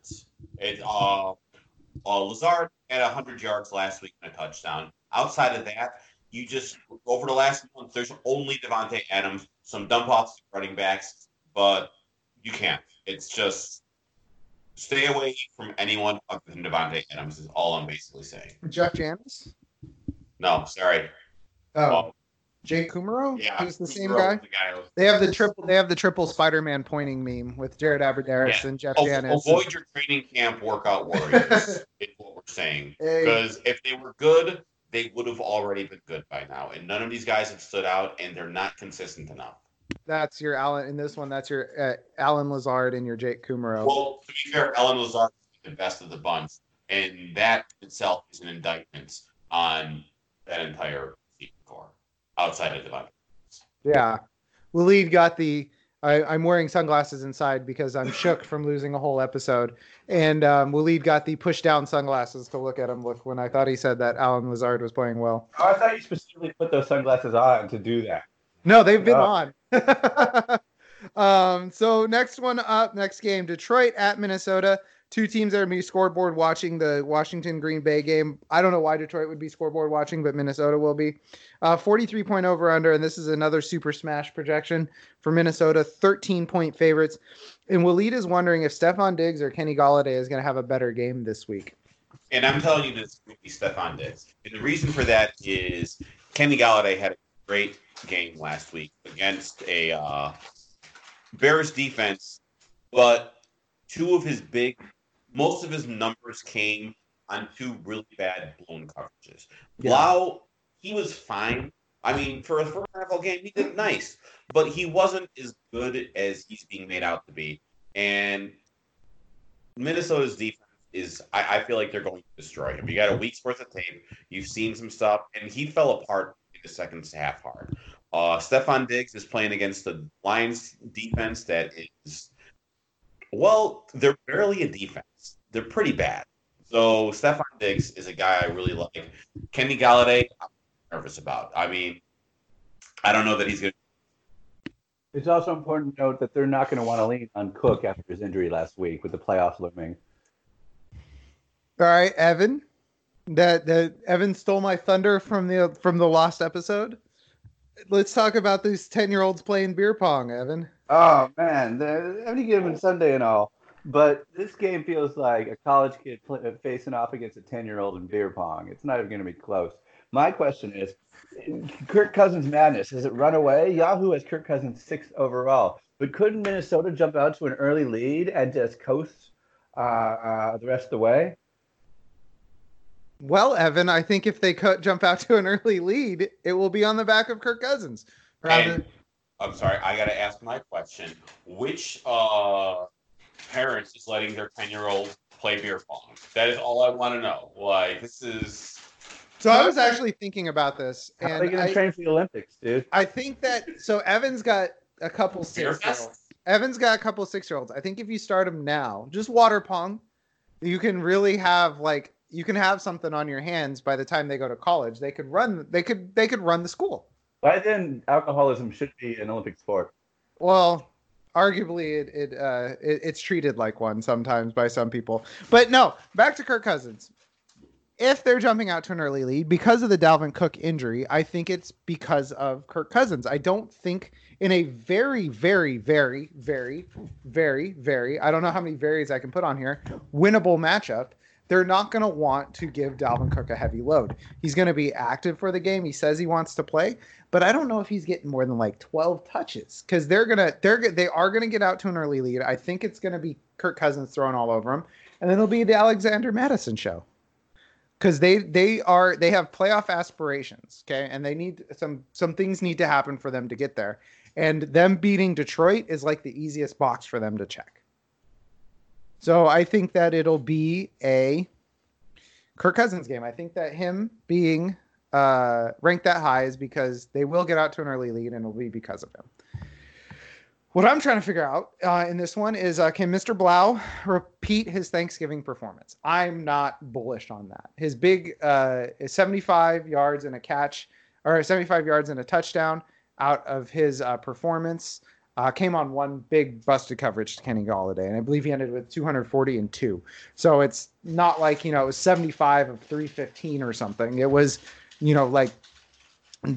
Speaker 4: It uh, uh Lazard had hundred yards last week and a touchdown. Outside of that, you just over the last month, there's only Davante Adams, some dump offs running backs, but you can't. It's just stay away from anyone other than Davante Adams is all I'm basically saying.
Speaker 1: Jeff Janis.
Speaker 4: No, sorry.
Speaker 1: Oh,
Speaker 4: Um,
Speaker 1: Jake Kumerow.
Speaker 4: yeah,
Speaker 1: who's the same guy.
Speaker 4: the guy who-
Speaker 1: They have the triple. They have the triple Spider-Man pointing meme with Jared Abbrederis
Speaker 4: Yeah.
Speaker 1: and Jeff
Speaker 4: Av-
Speaker 1: Janis.
Speaker 4: avoid your training camp workout warriors is what we're saying.
Speaker 1: Hey.
Speaker 4: Because if they were good, they would have already been good by now. And none of these guys have stood out, and they're not consistent enough.
Speaker 1: That's your Allen. In this one, that's your uh, Allen Lazard and your Jake Kumerow.
Speaker 4: Well, to be fair, Allen Lazard is the best of the bunch, and that itself is an indictment on that entire receiving core outside of Davante.
Speaker 1: Yeah. Waleed got the I, I'm wearing sunglasses inside because I'm shook from losing a whole episode. And um, Waleed got the push down sunglasses to look at him. Look, when I thought he said that Allen Lazard was playing well.
Speaker 3: Oh, I thought you specifically put those sunglasses on to do that.
Speaker 1: No, they've been on. um, so next one up, next game, Detroit at Minnesota. Two teams that are gonna be scoreboard watching the Washington Green Bay game. I don't know why Detroit would be scoreboard watching, but Minnesota will be. Uh, 43 point over under, and this is another super smash projection for Minnesota. 13 point favorites. And Waleed is wondering if Stefon Diggs or Kenny Golladay is going to have a better game this week.
Speaker 4: And I'm telling you, this would be Stefon Diggs. And the reason for that is Kenny Golladay had a great game last week against a uh, Bears defense, but two of his big, most of his numbers came on two really bad blown coverages.
Speaker 1: Yeah.
Speaker 4: Blough, he was fine. I mean, for a first NFL game, he did nice, but he wasn't as good as he's being made out to be. And Minnesota's defense is I, I feel like they're going to destroy him. You got a week's worth of tape. You've seen some stuff, and he fell apart the second half hard. Uh, Stefon Diggs is playing against the Lions defense that is, well, they're barely a defense. They're pretty bad. So Stefon Diggs is a guy I really like. Kenny Golladay, I'm nervous about. I mean, I don't know that he's going to.
Speaker 3: It's also important to note that they're not going to want to lean on Cook after his injury last week with the playoffs looming.
Speaker 1: All right, Evan. That that Evan stole my thunder from the from the lost episode. Let's talk about these ten year olds playing beer pong, Evan.
Speaker 3: Oh man, any given Sunday and all, but this game feels like a college kid play, facing off against a ten-year-old in beer pong. It's not even going to be close. My question is, Kirk Cousins madness has it run away? Yahoo has Kirk Cousins sixth overall, but couldn't Minnesota jump out to an early lead and just coast uh, uh, the rest of the way?
Speaker 1: Well, Evan, I think if they cut, jump out to an early lead, it will be on the back of Kirk Cousins. Rather,
Speaker 4: And- I'm sorry, I got to ask my question. Which uh, parents is letting their 10 year old play beer pong? That is all I want to know. Like, this is.
Speaker 1: so I was actually thinking about this,
Speaker 3: How are they
Speaker 1: and
Speaker 3: going to
Speaker 1: I,
Speaker 3: train for the Olympics, dude?
Speaker 1: I think that so Evan's got a couple six year olds. Evan's got a couple six year olds. I think if you start them now, just water pong, you can really have like you can have something on your hands by the time they go to college. They could run. They could. They could run the school.
Speaker 3: By then alcoholism should be an Olympic sport?
Speaker 1: Well, arguably, it, it, uh, it it's treated like one sometimes by some people. But no, back to Kirk Cousins. If they're jumping out to an early lead because of the Dalvin Cook injury, I think it's because of Kirk Cousins. I don't think in a very, very, very, very, very, very, I don't know how many varies I can put on here, winnable matchup, they're not going to want to give Dalvin Cook a heavy load. He's going to be active for the game. He says he wants to play, but I don't know if he's getting more than like 12 touches because they're gonna they're they are gonna get out to an early lead. I think it's gonna be Kirk Cousins throwing all over him, and then it'll be the Alexander Mattison show because they they are they have playoff aspirations. Okay, and they need some some things need to happen for them to get there, and them beating Detroit is like the easiest box for them to check. So I think that it'll be a Kirk Cousins game. I think that him being uh, ranked that high is because they will get out to an early lead, and it'll be because of him. What I'm trying to figure out uh, in this one is uh, can Mr. Blough repeat his Thanksgiving performance? I'm not bullish on that. His big uh, 75 yards and a catch, or 75 yards and a touchdown out of his uh, performance. Uh, came on one big busted coverage to Kenny Golladay, and I believe he ended with 240 and two. So it's not like you know it was 75 of 315 or something. It was, you know, like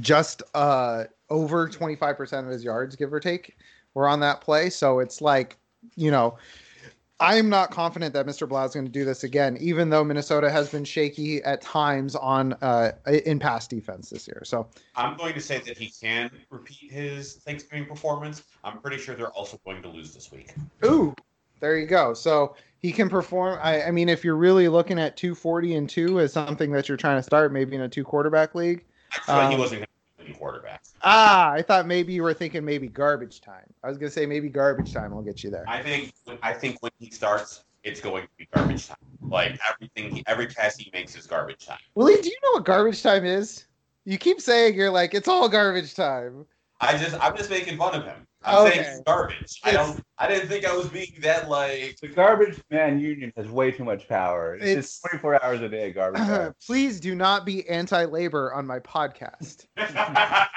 Speaker 1: just uh, over 25% of his yards, give or take, were on that play. So it's like, you know, I'm not confident that Mr. Blough is going to do this again, even though Minnesota has been shaky at times on uh, in pass defense this year. So
Speaker 4: I'm going to say that he can repeat his Thanksgiving performance. I'm pretty sure they're also going to lose this week.
Speaker 1: Ooh, there you go. So he can perform. I, I mean, if you're really looking at 240 and two as something that you're trying to start, maybe in a two quarterback league.
Speaker 4: Actually, he
Speaker 1: Um,
Speaker 4: wasn't going to be any quarterback.
Speaker 1: Ah, I thought maybe you were thinking maybe garbage time. I was gonna say maybe garbage time will get you there.
Speaker 4: I think I think when he starts, it's going to be garbage time. Like everything, he, every pass he makes is garbage time.
Speaker 1: Willie, do you know what garbage time is? You keep saying you're like it's all garbage time.
Speaker 4: I just I'm just making fun of him. I'm
Speaker 1: Okay.
Speaker 4: saying it's garbage. I don't. I didn't think I was being that like.
Speaker 3: The garbage man union has way too much power. It's,
Speaker 1: It's-
Speaker 3: just 24 hours a day, garbage. man.
Speaker 1: Please do not be anti-labor on my podcast.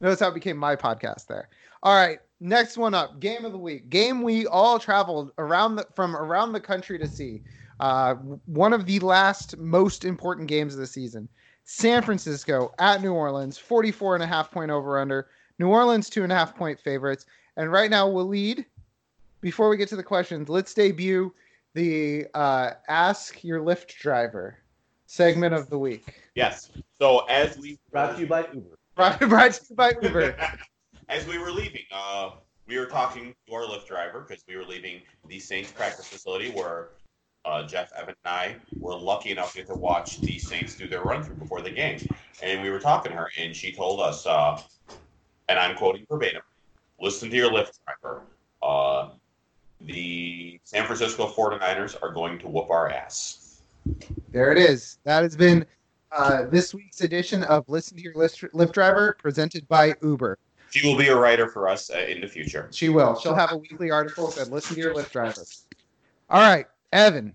Speaker 1: Notice how it became my podcast there. All right, next one up, game of the week. Game we all traveled around the from around the country to see. Uh, one of the last most important games of the season. San Francisco at New Orleans, 44 and a half point over under. New Orleans two and a half point favorites. And right now we'll lead. Before we get to the questions, let's debut the uh, Ask Your Lyft Driver segment of the week.
Speaker 4: yes. So as we
Speaker 3: Brought to you by Uber.
Speaker 1: Brought, brought to you by Uber.
Speaker 4: As we were leaving, uh, we were talking to our Lyft driver because we were leaving the Saints practice facility where uh, Jeff, Evan, and I were lucky enough to get to watch the Saints do their run through before the game. And we were talking to her, and she told us, uh, and I'm quoting verbatim listen to your Lyft driver. Uh, the San Francisco 49ers are going to whoop our ass.
Speaker 1: There it is. That has been uh, this week's edition of Listen to Your Lyft, Driver, presented by Uber.
Speaker 4: She will be a writer for us uh, in the future.
Speaker 1: She will. She'll have a weekly article that Listen to Your Lyft Driver. All right, Evan,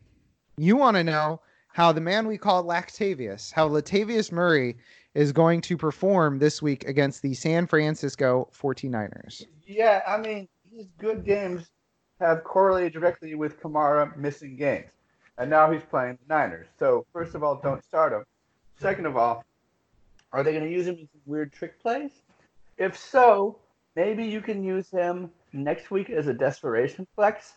Speaker 1: you want to know how the man we call Lactavius, how Latavius Murray is going to perform this week against the San Francisco 49ers.
Speaker 3: Yeah, I mean, his good games have correlated directly with Kamara missing games. And now he's playing the Niners. So, first of all, don't start him. Second of all, are they going to use him in weird trick plays? If so, maybe you can use him next week as a desperation flex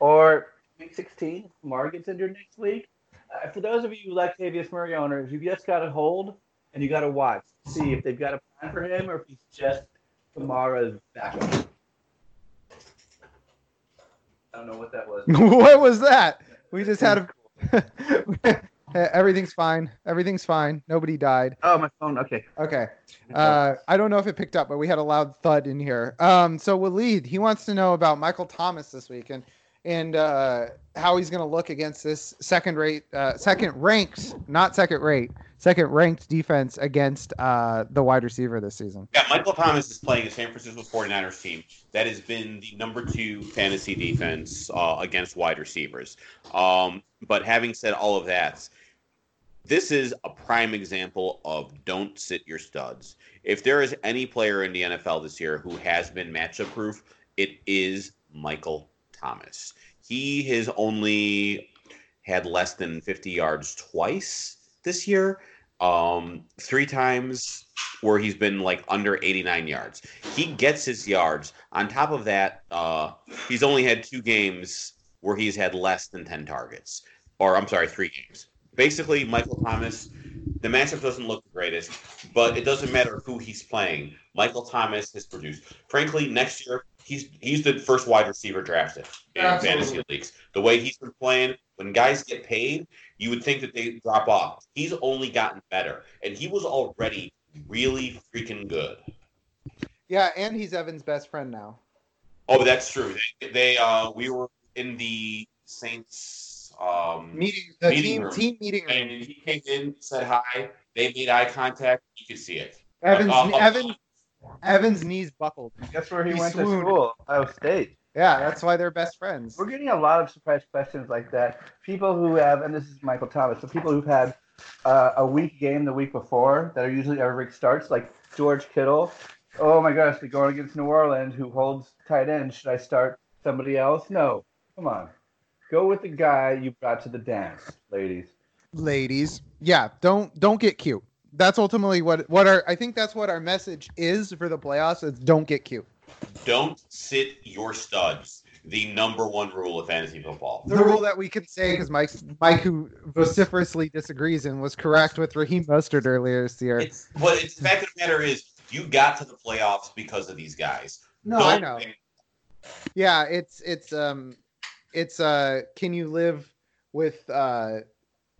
Speaker 3: or week 16 if Kamara gets injured next week. Uh, for those of you Lactavius Murray owners, you've just got to hold and you got to watch. See if they've got a plan for him or if he's just Kamara's backup. I don't know what that was.
Speaker 1: what was that? We just had a. Everything's fine. Everything's fine. Nobody died.
Speaker 3: Oh, my phone. Okay.
Speaker 1: Okay. Uh, I don't know if it picked up, but we had a loud thud in here. Um, so Waleed, he wants to know about Michael Thomas this week and and uh, how he's going to look against this second rate, uh, second ranked, not second rate, second ranked defense against uh, the wide receiver this season.
Speaker 4: Yeah, Michael Thomas is playing a San Francisco 49ers team that has been the number two fantasy defense uh, against wide receivers. Um, but having said all of that, this is a prime example of don't sit your studs. If there is any player in the NFL this year who has been matchup proof, it is Michael Thomas. He has only had less than 50 yards twice this year. Um, three times where he's been like under 89 yards. He gets his yards. On top of that, uh, he's only had two games where he's had less than 10 targets. Or, I'm sorry, three games. Basically, Michael Thomas, the matchup doesn't look the greatest, but it doesn't matter who he's playing. Michael Thomas has produced. Frankly, next year, he's he's the first wide receiver drafted in
Speaker 1: Absolutely.
Speaker 4: fantasy leagues. The way he's been playing, when guys get paid, you would think that they drop off. He's only gotten better, and he was already really freaking good.
Speaker 1: Yeah, and he's Evan's best friend now.
Speaker 4: Oh, that's true. They, they uh, we were in the Saints um,
Speaker 1: Meeting the
Speaker 4: Meeting
Speaker 1: team
Speaker 4: room.
Speaker 1: team meeting
Speaker 4: and he came in, said hi. They made eye contact. You could see it.
Speaker 1: Evan's
Speaker 4: Uh, uh,
Speaker 1: Evan Evan's knees buckled.
Speaker 3: Guess where he,
Speaker 1: He
Speaker 3: went
Speaker 1: swooned.
Speaker 3: to school? Ohio State.
Speaker 1: Yeah, that's why they're best friends.
Speaker 3: We're getting a lot of surprise questions like that. People who have, and this is Michael Thomas, so people who've had uh, a weak game the week before that are usually every week starts, like George Kittle. Oh my gosh, they're going against New Orleans, who holds tight end. Should I start somebody else? No. Come on. Go with the guy you brought to the dance, ladies.
Speaker 1: ladies. Yeah, don't don't get cute. That's ultimately what what our I think that's what our message is for the playoffs. Is don't get cute.
Speaker 4: Don't sit your studs. The number one rule of fantasy football.
Speaker 1: The rule that we can say because Mike Mike who vociferously disagrees and was correct with Raheem Mostert earlier this year.
Speaker 4: It's but it's the fact of the matter is you got to the playoffs because of these guys.
Speaker 1: no, I
Speaker 4: Don't-
Speaker 1: know. Yeah, it's it's um it's uh can you live with uh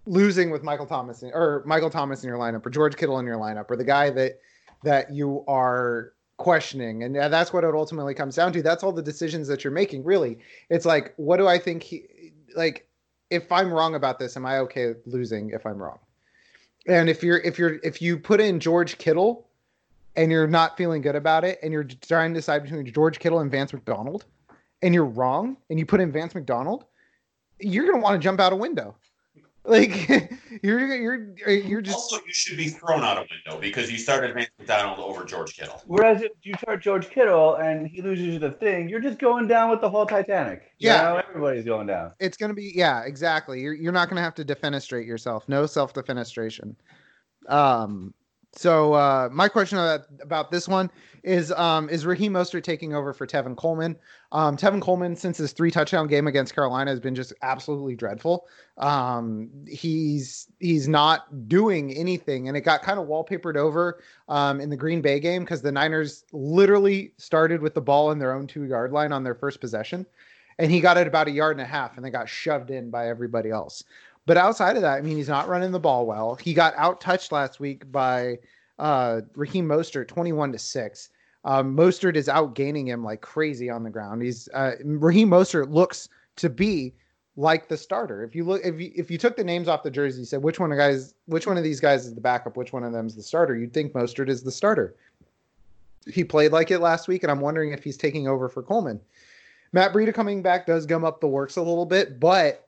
Speaker 1: losing with Michael Thomas in, or Michael Thomas in your lineup or George Kittle in your lineup or the guy that that you are questioning. And that's what it ultimately comes down to. That's all the decisions that you're making really. It's like what do I think he like if I'm wrong about this am I okay losing if I'm wrong? And if you're if you're if you put in George Kittle and you're not feeling good about it, and you're trying to decide between George Kittle and Vance McDonald, and you're wrong, and you put in Vance McDonald, you're gonna want to jump out a window. Like you're you're you're just
Speaker 4: Also, you should be thrown out a window because you started Vance McDonald over George Kittle.
Speaker 3: Whereas if you start George Kittle and he loses you the thing, you're just going down with the whole Titanic. You
Speaker 1: Yeah.
Speaker 3: know, everybody's going down.
Speaker 1: it's gonna be yeah exactly you're, you're not gonna have to defenestrate yourself no self-defenestration um so uh my question about, about this one is um is Raheem Mostert taking over for Tevin Coleman um Tevin Coleman since his three touchdown game against Carolina has been just absolutely dreadful um he's he's not doing anything and it got kind of wallpapered over um in the Green Bay game because the Niners literally started with the ball in their own two yard line on their first possession and he got it about a yard and a half and then got shoved in by everybody else. But outside of that, I mean, he's not running the ball well. He got out touched last week by uh, Raheem Mostert, 21 to 6. Um, Mostert is outgaining him like crazy on the ground. He's uh, Raheem Mostert looks to be like the starter. If you look, if you, if you took the names off the jersey, said which one of guys, which one of these guys is the backup, which one of them is the starter, you'd think Mostert is the starter. He played like it last week, and I'm wondering if he's taking over for Coleman. Matt Breida coming back does gum up the works a little bit, but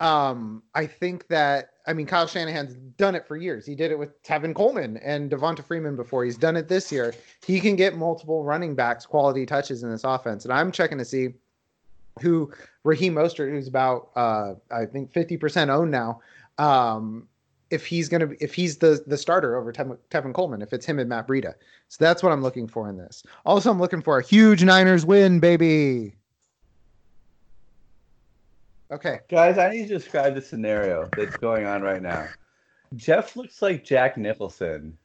Speaker 1: um, I think that I mean Kyle Shanahan's done it for years. He did it with Tevin Coleman and Devonta Freeman before. He's done it this year. He can get multiple running backs quality touches in this offense, and I'm checking to see who Raheem Mostert, who's about uh, I think 50% owned now. Um, if he's gonna if he's the the starter over Tevin, Tevin Coleman, if it's him and Matt Breida, so that's what I'm looking for in this. Also, I'm looking for a huge Niners win, baby. Okay,
Speaker 3: Guys, I need to describe the scenario that's going on right now. Jeff looks like Jack Nicholson,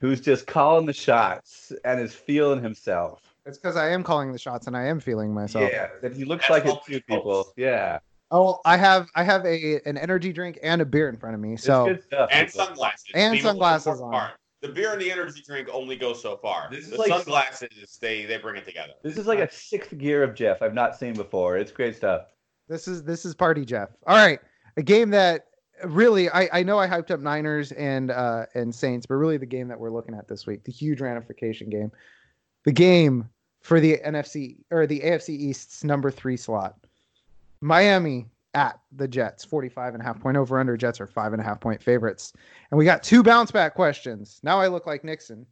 Speaker 3: who's just calling the shots and is feeling himself.
Speaker 1: it's because I am calling the shots and I am feeling myself.
Speaker 3: Yeah, that he looks
Speaker 4: That's
Speaker 3: like
Speaker 4: all
Speaker 3: it's two
Speaker 4: people.
Speaker 3: people. Yeah,
Speaker 1: Oh, I have I have a an energy drink and a beer in front of me.
Speaker 3: it's
Speaker 1: So
Speaker 3: good stuff.
Speaker 4: And
Speaker 3: people.
Speaker 4: sunglasses.
Speaker 1: And
Speaker 4: The
Speaker 1: sunglasses on.
Speaker 4: part. The beer and the energy drink only go so far.
Speaker 3: This is
Speaker 4: the
Speaker 3: like-
Speaker 4: sunglasses, they they bring it together.
Speaker 3: This is like a sixth gear of Jeff I've not seen before. It's great stuff.
Speaker 1: This is this is party Jeff. All right, a game that really I I know I hyped up Niners and uh and Saints, but really the game that we're looking at this week, the huge ramification game, the game for the NFC or the AFC East's number three slot, Miami at the Jets, 45 and a half point over under. Jets are five and a half point favorites. And we got two bounce back questions. Now I look like Nixon.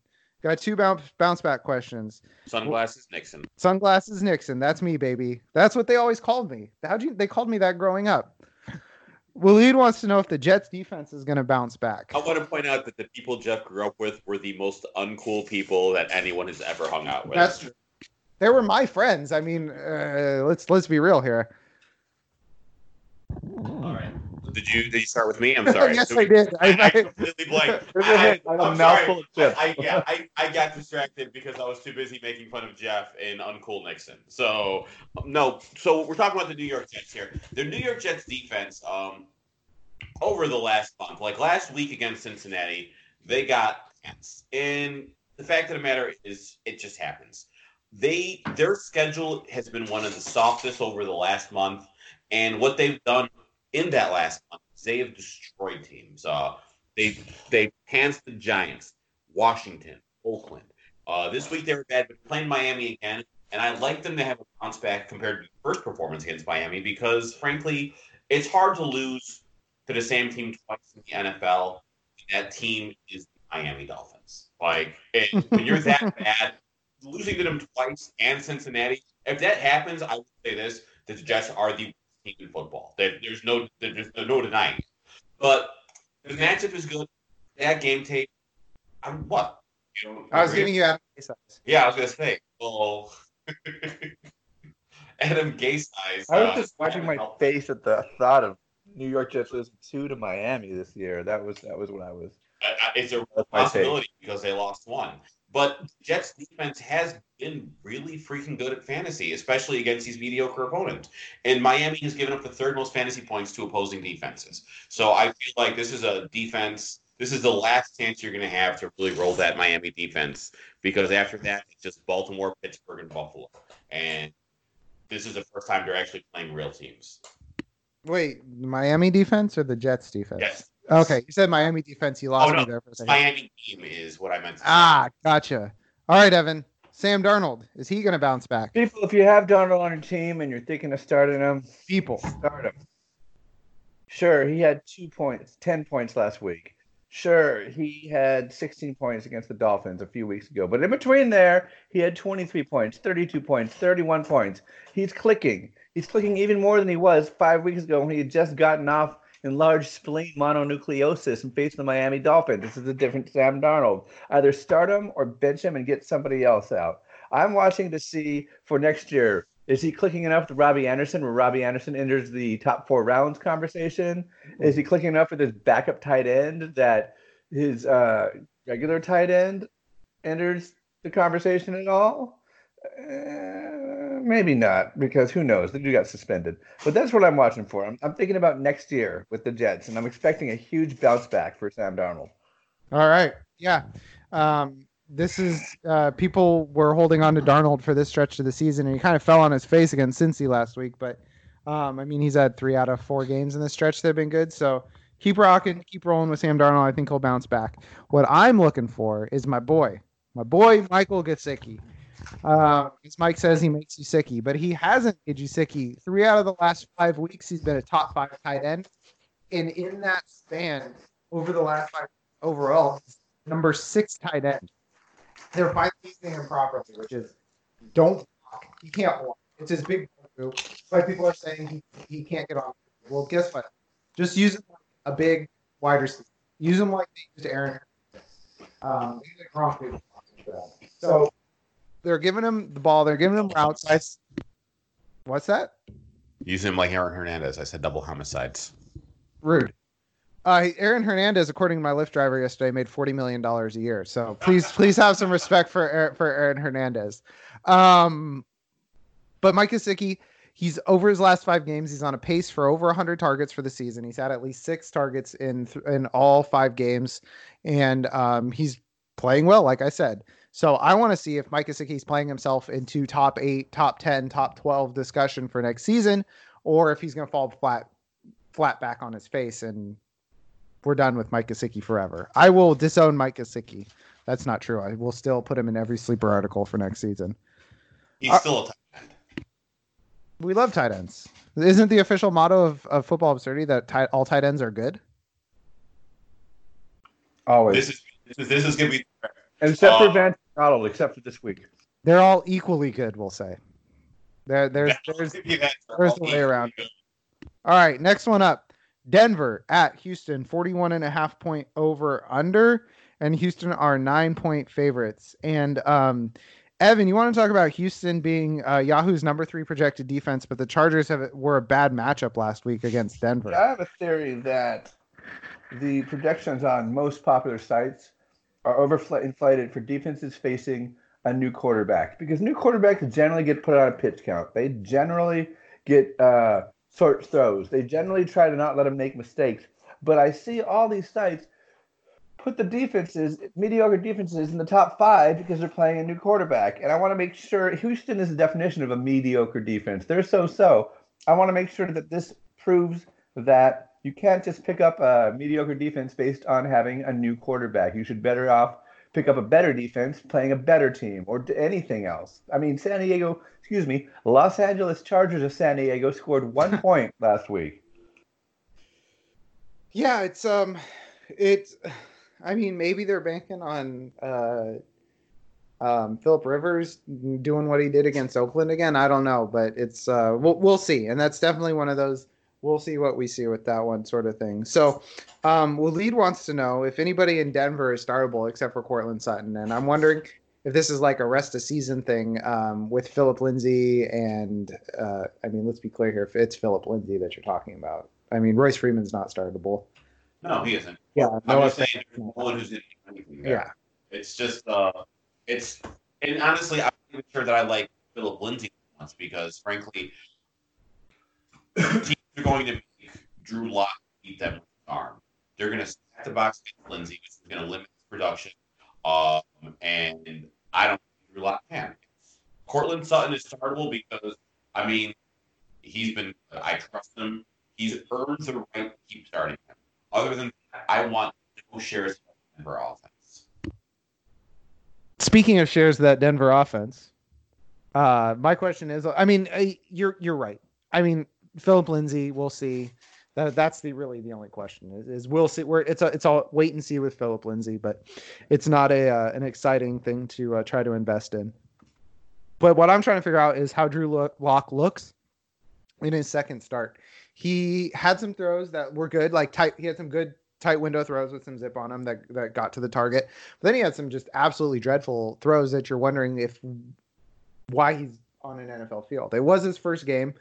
Speaker 1: Got two bounce bounce back questions.
Speaker 4: Sunglasses, Nixon.
Speaker 1: Sunglasses Nixon. That's me, baby. That's what they always called me. How'd you? They called me that growing up. Waleed wants to know if the Jets defense is going to bounce back.
Speaker 4: I want to point out that the people Jeff grew up with were the most uncool people that anyone has ever hung out with.
Speaker 1: That's true. They were my friends. I mean, uh, let's let's be real here.
Speaker 4: All right. Did you did you start with me? I'm sorry.
Speaker 1: yes, I did.
Speaker 4: I, I
Speaker 1: I,
Speaker 4: completely blanked. I-
Speaker 3: I have a
Speaker 4: I'm
Speaker 3: mouthful of chips.
Speaker 4: I, I, yeah, I, I got distracted because I was too busy making fun of Jeff and uncool Nixon. So no, so we're talking about the New York Jets here. The New York Jets defense, um, over the last month, like last week against Cincinnati, they got pants. And the fact of the matter is, it just happens. They their schedule has been one of the softest over the last month, and what they've done in that last month, they have destroyed teams. Uh, they they pantsed the Giants, Washington, Oakland. Uh, this week they were bad, but playing Miami again, and I like them to have a bounce back compared to the first performance against Miami because, frankly, it's hard to lose to the same team twice in the NFL. That team is the Miami Dolphins. Like it, when you're that bad, losing to them twice and Cincinnati. If that happens, I would say this: the Jets are the in football. There, there's no there's no denying. it. But the matchup is good. That game tape. I'm what? You know,
Speaker 1: I was giving you Adam Gase eyes.
Speaker 4: Yeah, I was gonna say. Well, Adam Gase eyes.
Speaker 3: I was
Speaker 4: uh,
Speaker 3: just wiping my face at the thought of New York Jets losing two to Miami this year. That was that was when I was.
Speaker 4: I- I- It's a
Speaker 3: That's my take.
Speaker 4: possibility because they lost one. But Jets defense has been really freaking good at fantasy, especially against these mediocre opponents. And Miami has given up the third most fantasy points to opposing defenses. So I feel like this is a defense. This is the last chance you're going to have to really roll that Miami defense because after that, it's just Baltimore, Pittsburgh, and Buffalo. And this is the first time they're actually playing real teams.
Speaker 1: Wait, Miami defense or the Jets defense?
Speaker 4: Yes,
Speaker 1: Okay, you said Miami defense. You lost
Speaker 4: Oh, no.
Speaker 1: me there for a second.
Speaker 4: Miami team is what I meant. To say.
Speaker 1: Ah, gotcha. All right, Evan. Sam Darnold is he going to bounce back?
Speaker 3: People, if you have Darnold on your team and you're thinking of starting him,
Speaker 1: People.
Speaker 3: start him. Sure, he had two points, 10 points last week. Sure, he had 16 points against the Dolphins a few weeks ago. But in between there, he had 23 points, 32 points, 31 points. He's clicking. He's clicking even more than he was five weeks ago when he had just gotten off in large spleen mononucleosis and faced the Miami Dolphins. This is a different Sam Darnold. Either start him or bench him and get somebody else out. I'm watching to see for next year. Is he clicking enough to Robbie Anderson, where Robbie Anderson enters the top four rounds conversation? Is he clicking enough with his backup tight end that his uh, regular tight end enters the conversation at all? Uh, maybe not, because who knows? The dude got suspended. But that's what I'm watching for. I'm, I'm thinking about next year with the Jets, and I'm expecting a huge bounce back for Sam Darnold.
Speaker 1: All right. Yeah. Um, this is uh, people were holding on to Darnold for this stretch of the season, and he kind of fell on his face against Cincy last week. But um, I mean, he's had three out of four games in this stretch that have been good. So keep rocking, keep rolling with Sam Darnold. I think he'll bounce back. What I'm looking for is my boy, my boy Michael Gesicki. Uh, as Mike says, he makes you sicky, but he hasn't made you sicky. Three out of the last five weeks, he's been a top five tight end, and in that span, over the last five overall, number six tight end. They're finally using him properly, which is don't block. He can't block. It's his big move. Like people are saying he, he can't get off. Well, guess what? Just use him like a big wide receiver. Use him like they used Aaron. Um, so they're giving him the ball. They're giving him routes. I What's that?
Speaker 2: Use him like Aaron Hernandez. I said double homicides.
Speaker 1: Rude. Uh, Aaron Hernandez, according to my Lyft driver yesterday, made forty million dollars a year. So please, please have some respect for for Aaron Hernandez. Um, but Mike Gesicki, he's over his last five games. He's on a pace for over hundred targets for the season. He's had at least six targets in th- in all five games, and um, he's playing well, like I said. So I want to see if Mike Gesicki's playing himself into top eight, top ten, top twelve discussion for next season, or if he's going to fall flat flat back on his face and we're done with Mike Gesicki forever. I will disown Mike Gesicki. That's not true. I will still put him in every sleeper article for next season.
Speaker 4: He's
Speaker 1: Uh,
Speaker 4: still a tight end.
Speaker 1: We love tight ends. Isn't the official motto of, of football absurdity that tight, all tight ends are good?
Speaker 3: Always.
Speaker 4: This is this is, this is gonna be
Speaker 3: except for
Speaker 4: uh,
Speaker 3: Van Donald, except for this week.
Speaker 1: They're all equally good, we'll say. There, there's, there's,
Speaker 4: there's
Speaker 1: there's the way around All right, next one up. Denver at Houston, 41 and a half point over under, and Houston are nine point favorites. And um, Evan, you want to talk about Houston being uh, Yahoo's number three projected defense, but the Chargers have were a bad matchup last week against Denver.
Speaker 3: I have a theory that the projections on most popular sites are overinflated for defenses facing a new quarterback because new quarterbacks generally get put on a pitch count. They generally get uh, short throws. They generally try to not let them make mistakes. But I see all these sites put the defenses, mediocre defenses, in the top five because they're playing a new quarterback. And I want to make sure Houston is the definition of a mediocre defense. They're so so. I want to make sure that this proves that you can't just pick up a mediocre defense based on having a new quarterback. You should better off pick up a better defense playing a better team or anything else. I mean, San Diego, excuse me, Los Angeles Chargers of San Diego scored one point last week.
Speaker 1: Yeah, it's um, it's. I mean, maybe they're banking on uh, um, Philip Rivers doing what he did against Oakland again. I don't know, but it's uh, we'll we'll see, and that's definitely one of those. We'll see what we see with that one sort of thing. So, um, Waleed wants to know if anybody in Denver is startable except for Courtland Sutton, and I'm wondering if this is like a rest of season thing um, with Philip Lindsay and uh, I mean, let's be clear here, if it's Philip Lindsay that you're talking about. I mean, Royce Freeman's not startable.
Speaker 4: No, he isn't.
Speaker 1: Yeah,
Speaker 4: I'm
Speaker 1: no
Speaker 4: just saying no one who's in anything there.
Speaker 1: Yeah.
Speaker 4: It's just uh it's and honestly I'm not even sure that I like Philip Lindsay once because frankly are going to make Drew Lock beat them with his arm. They're gonna stack the box against Lindsay, which is gonna limit his production. Um and I don't think Drew Lock can. Courtland Sutton is startable because I mean he's been I trust him. He's earned the right to keep starting him. Other than that, I want no shares of Denver offense.
Speaker 1: Speaking of shares of that Denver offense, uh, my question is, I mean, uh, you're you're right. I mean, Philip Lindsay, we'll see. That that's the really the only question is, is we'll see. Where it's a it's all wait and see with Philip Lindsay, but it's not a uh, an exciting thing to uh, try to invest in. But what I'm trying to figure out is how Drew Lo- Lock looks in his second start. He had some throws that were good, like tight. He had some good tight window throws with some zip on them that that got to the target. But then he had some just absolutely dreadful throws that you're wondering if why he's on an NFL field. It was his first game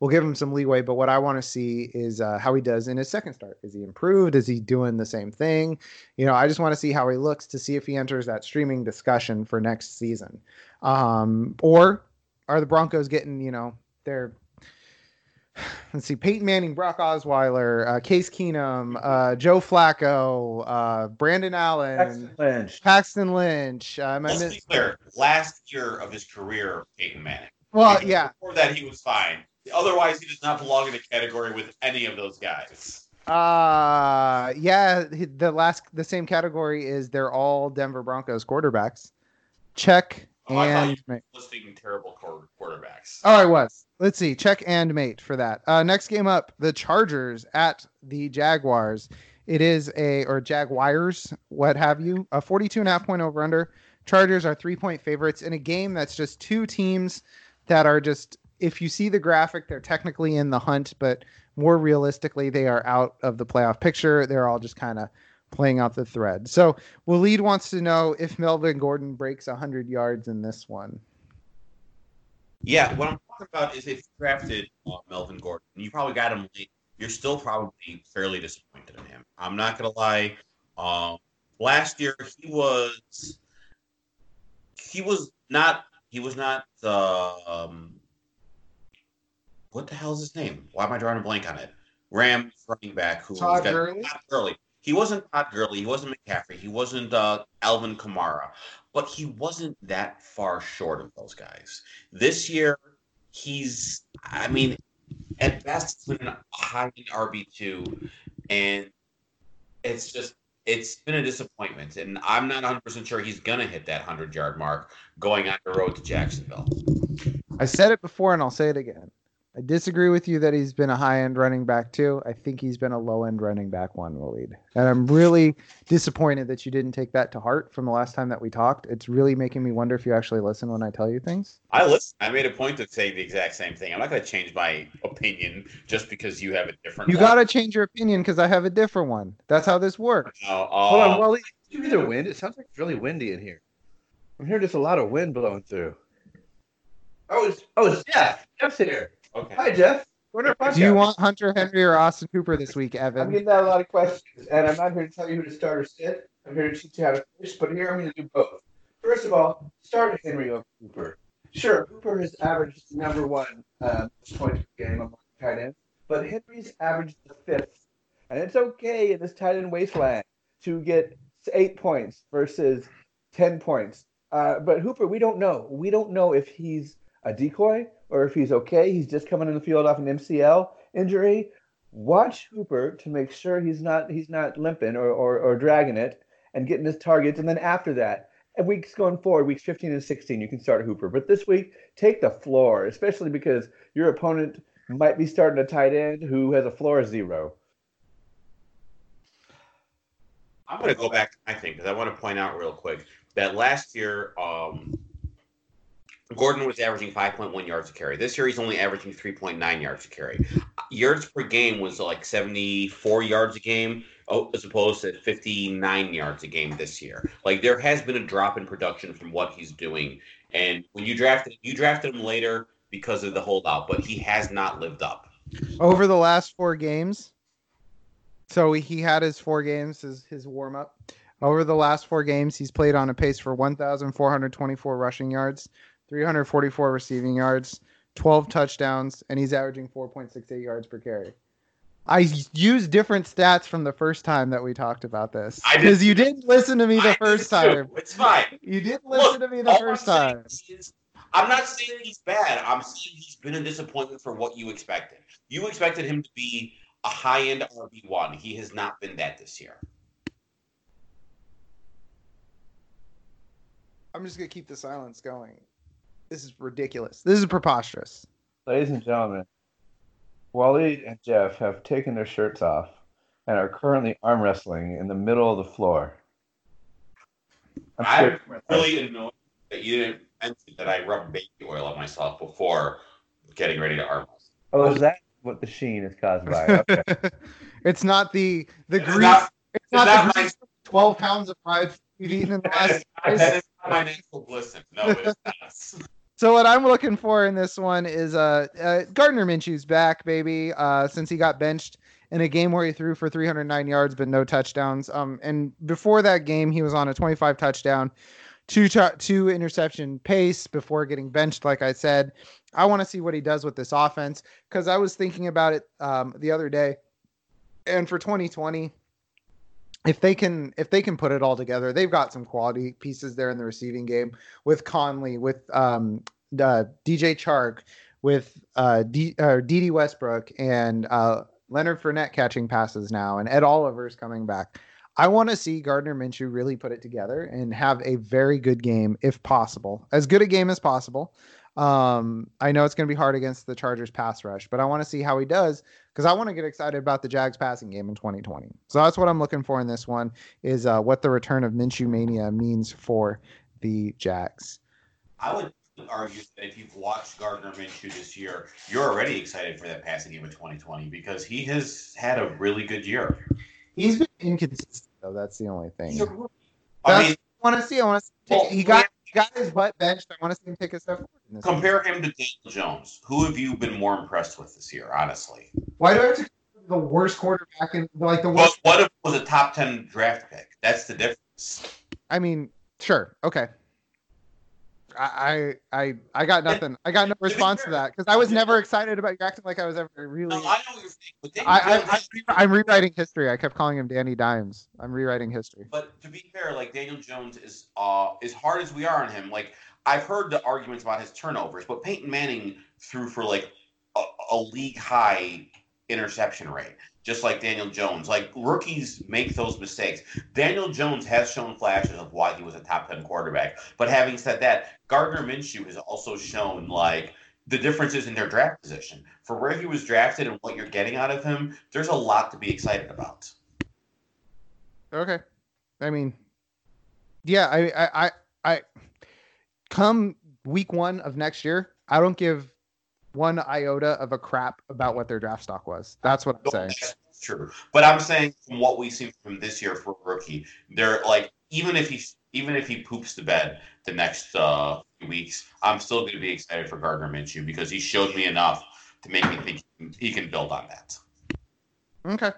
Speaker 1: we'll give him some leeway. But what I want to see is uh, how he does in his second start. Is he improved? Is he doing the same thing? You know, I just want to see how he looks to see if he enters that streaming discussion for next season. Um, or are the Broncos getting, you know, their let's see, Peyton Manning, Brock Osweiler, uh, Case Keenum, uh, Joe Flacco, uh, Brandon Allen,
Speaker 3: Paxton Lynch.
Speaker 1: Paxton Lynch. Um, I
Speaker 4: Let's be clear. Last year of his career, Peyton Manning.
Speaker 1: well,
Speaker 4: Because
Speaker 1: yeah.
Speaker 4: Before that, he was fine. Otherwise, he does not belong in a category with any of those guys.
Speaker 1: Uh yeah, the last the same category is they're all Denver Broncos quarterbacks. Check
Speaker 4: Oh,
Speaker 1: and mate.
Speaker 4: listing terrible quar- quarterbacks.
Speaker 1: Oh, I was. Let's see. Check and mate for that. Uh next game up, the Chargers at the Jaguars. It is a or Jaguars, what have you, a 42 and a half point over under. Chargers are three point favorites in a game that's just two teams that are just if you see the graphic, they're technically in the hunt, but more realistically, they are out of the playoff picture. They're all just kind of playing out the thread. So, Waleed wants to know if Melvin Gordon breaks 100 yards in this one.
Speaker 4: Yeah, what I'm talking about is if you drafted uh, Melvin Gordon, you probably got him late, you're still probably fairly disappointed in him. I'm not gonna lie. Um, last year he was he was not he was not um, what the hell is his name? Why am I drawing a blank on it? Rams running back who
Speaker 1: Todd
Speaker 4: got-
Speaker 1: Gurley?
Speaker 4: Todd Gurley. He wasn't Todd Gurley. He wasn't McCaffrey. He wasn't uh, Alvin Kamara. But he wasn't that far short of those guys. This year, he's, I mean, at best, it's been a high RB2. And it's just, it's been a disappointment. And I'm not 100% sure he's going to hit that 100 yard mark going on the road to Jacksonville.
Speaker 1: I said it before and I'll say it again. I disagree with you that he's been a high end running back too. I think he's been a low end running back one, Waleed. And I'm really disappointed that you didn't take that to heart from the last time that we talked. It's really making me wonder if you actually listen when I tell you things.
Speaker 4: I listen. I made a point to say the exact same thing. I'm not going to change my opinion just because you have a different
Speaker 1: You got to change your opinion because I have a different one. That's how this works.
Speaker 4: No,
Speaker 3: Hold
Speaker 4: uh,
Speaker 3: on, Wally. Did you hear the wind? It sounds like it's really windy in here. I'm hearing just a lot of wind blowing through. Oh, it's oh, it's Jeff. Jeff's here.
Speaker 4: Okay.
Speaker 3: Hi, Jeff. What are
Speaker 1: Do you want Hunter Henry or Austin Hooper this week, Evan?
Speaker 3: I'm
Speaker 1: Evan?
Speaker 3: getting out a lot of questions, and I'm not here to tell you who to start or sit. I'm here to teach you how to fish, but here I'm going to do both. First of all, start Henry over Hooper. Sure, Hooper has averaged number one uh, points per game among tight ends, but Henry's averaged the fifth. And it's okay in this tight end wasteland to get eight points versus 10 points. Uh, but Hooper, we don't know. We don't know if he's a decoy or if he's okay. He's just coming in the field off an MCL injury. Watch Hooper to make sure he's not he's not limping or, or, or dragging it and getting his targets. And then after that, and weeks going forward, weeks 15 and 16, you can start Hooper. But this week, take the floor, especially because your opponent might be starting a tight end who has a floor of zero.
Speaker 4: I'm going to go back my thing because I want to point out real quick that last year, um, Gordon was averaging 5.1 yards a carry. This year, he's only averaging 3.9 yards a carry. Yards per game was like 74 yards a game, as opposed to 59 yards a game this year. Like there has been a drop in production from what he's doing. And when you drafted, you drafted him later because of the holdout, but he has not lived up.
Speaker 1: Over the last four games, so he had his four games as his warm up. Over the last four games, he's played on a pace for 1,424 rushing yards, 344 receiving yards, 12 touchdowns, and he's averaging 4.68 yards per carry. I used different stats from the first time that we talked about this because you didn't listen to me the
Speaker 4: I
Speaker 1: first
Speaker 4: did too.
Speaker 1: time.
Speaker 4: It's fine.
Speaker 1: You didn't listen to me the first
Speaker 4: I'm
Speaker 1: time.
Speaker 4: is- I'm not saying he's bad. I'm saying he's been a disappointment for what you expected. You expected him to be a high end RB one. He has not been that this year.
Speaker 1: I'm just gonna keep the silence going. This is ridiculous. This is preposterous.
Speaker 3: Ladies and gentlemen, Wally and Jeff have taken their shirts off and are currently arm wrestling in the middle of the floor. I'm
Speaker 4: I'm
Speaker 3: scared for my life.
Speaker 4: really annoyed that you didn't mention that I rubbed baby oil on myself before getting ready to arm wrestle.
Speaker 3: Oh, is that what the sheen is caused by? Okay.
Speaker 1: it's not the the
Speaker 4: It's
Speaker 1: grease.
Speaker 4: not-
Speaker 1: it's
Speaker 4: it's
Speaker 1: not,
Speaker 4: not
Speaker 1: the
Speaker 4: my-
Speaker 1: grease. Twelve pounds of fried food you've eaten in the last.
Speaker 4: that is not my nasal glisten. No, it is not.
Speaker 1: So what I'm looking for in this one is uh, uh Gardner Minshew's back, baby. Uh, since he got benched in a game where he threw for 309 yards but no touchdowns. Um, and before that game, he was on a 25 touchdown, two tou- two interception pace before getting benched. Like I said, I want to see what he does with this offense because I was thinking about it um, the other day, and for 2020 if they can if they can put it all together, they've got some quality pieces there in the receiving game with Conley, with um, uh, DJ Chark, with uh, D, uh, Dede Westbrook, and uh, Leonard Fournette catching passes now, and Ed Oliver's coming back. I want to see Gardner Minshew really put it together and have a very good game, if possible, as good a game as possible. Um, I know it's going to be hard against the Chargers pass rush, but I want to see how he does because I want to get excited about the Jags passing game in 2020. So that's what I'm looking for in this one is uh, what the return of Minshew mania means for the Jags.
Speaker 4: I would argue that if you've watched Gardner Minshew this year, you're already excited for that passing game in 2020 because he has had a really good year.
Speaker 1: He's been inconsistent though. That's the only thing. I
Speaker 4: mean,
Speaker 1: want to see. I want to see.
Speaker 4: Well,
Speaker 1: he got got his butt benched. I want to see him take a step forward.
Speaker 4: Compare him to Daniel Jones. Who have you been more impressed with this year, honestly?
Speaker 1: Why do I have to the worst quarterback in like the
Speaker 4: But
Speaker 1: worst?
Speaker 4: what if it was a top 10 draft pick? That's the difference.
Speaker 1: I mean, sure, okay. I I I, got nothing. I got no response to that because I was never excited about you acting like I was ever really.
Speaker 4: No, I know what you're saying, but Daniel
Speaker 1: I, I,
Speaker 4: Jones-
Speaker 1: I, I'm rewriting history. I kept calling him Danny Dimes. I'm rewriting history.
Speaker 4: But to be fair, like Daniel Jones is uh as hard as we are on him, like I've heard the arguments about his turnovers, but Peyton Manning threw for like a, a league high interception rate, just like Daniel Jones. Like rookies make those mistakes. Daniel Jones has shown flashes of why he was a top ten quarterback. But having said that, Gardner Minshew has also shown like the differences in their draft position. For where he was drafted and what you're getting out of him, there's a lot to be excited about.
Speaker 1: Okay. I mean, yeah, I, I, I, I, come week one of next year, I don't give one iota of a crap about what their draft stock was. That's what I'm saying.
Speaker 4: That's true. But I'm saying from what we've seen from this year for rookie, they're like even if he even if he poops the bed the next uh, few weeks, I'm still going to be excited for Gardner Minshew because he showed me enough to make me think he can build on that.
Speaker 1: Okay.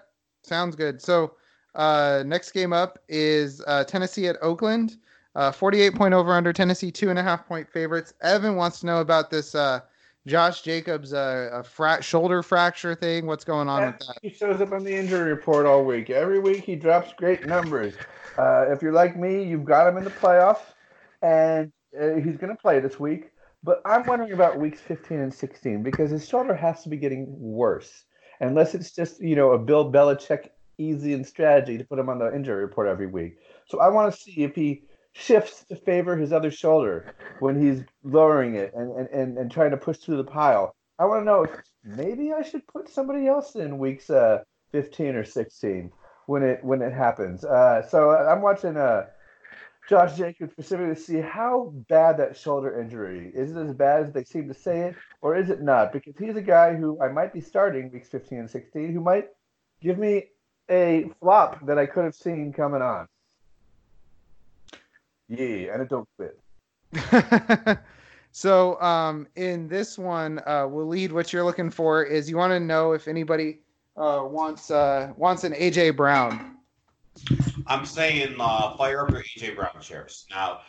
Speaker 1: Sounds good. So, uh, next game up is uh, Tennessee at Oakland. Uh, 48 point over under Tennessee, two and a half point favorites. Evan wants to know about this uh, Josh Jacobs uh, a fra- shoulder fracture thing. What's going on with that?
Speaker 3: He shows up on the injury report all week. Every week he drops great numbers. Uh, if you're like me, you've got him in the playoffs, and uh, he's going to play this week. But I'm wondering about weeks 15 and 16 because his shoulder has to be getting worse, unless it's just you know a Bill Belichick easy and strategy to put him on the injury report every week. So I want to see if he shifts to favor his other shoulder when he's lowering it and, and, and, and trying to push through the pile. I want to know if maybe I should put somebody else in weeks uh, 15 or 16 when it when it happens. Uh, so I'm watching uh, Josh Jacobs specifically to see how bad that shoulder injury is. It as bad as they seem to say it, or is it not? Because he's a guy who I might be starting weeks 15 and 16, who might give me a flop that I could have seen coming on. Yeah, and it don't fit.
Speaker 1: so um, in this one, uh, Waleed. What you're looking for is you want to know if anybody uh, wants uh, wants an AJ Brown.
Speaker 4: I'm saying uh, fire up your AJ Brown shares. Now,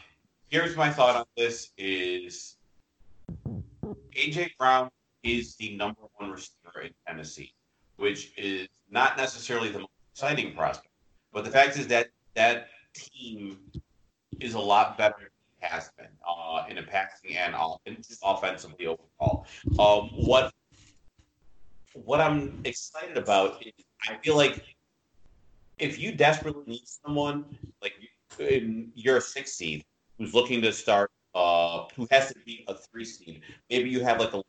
Speaker 4: here's my thought on this: is AJ Brown is the number one receiver in Tennessee, which is not necessarily the most exciting prospect. But the fact is that that team is a lot better than it has been uh, in a passing and off- offensively overall. Um, what what I'm excited about is I feel like if you desperately need someone, like in you're a six seed who's looking to start, uh, who has to be a three seed, maybe you have like a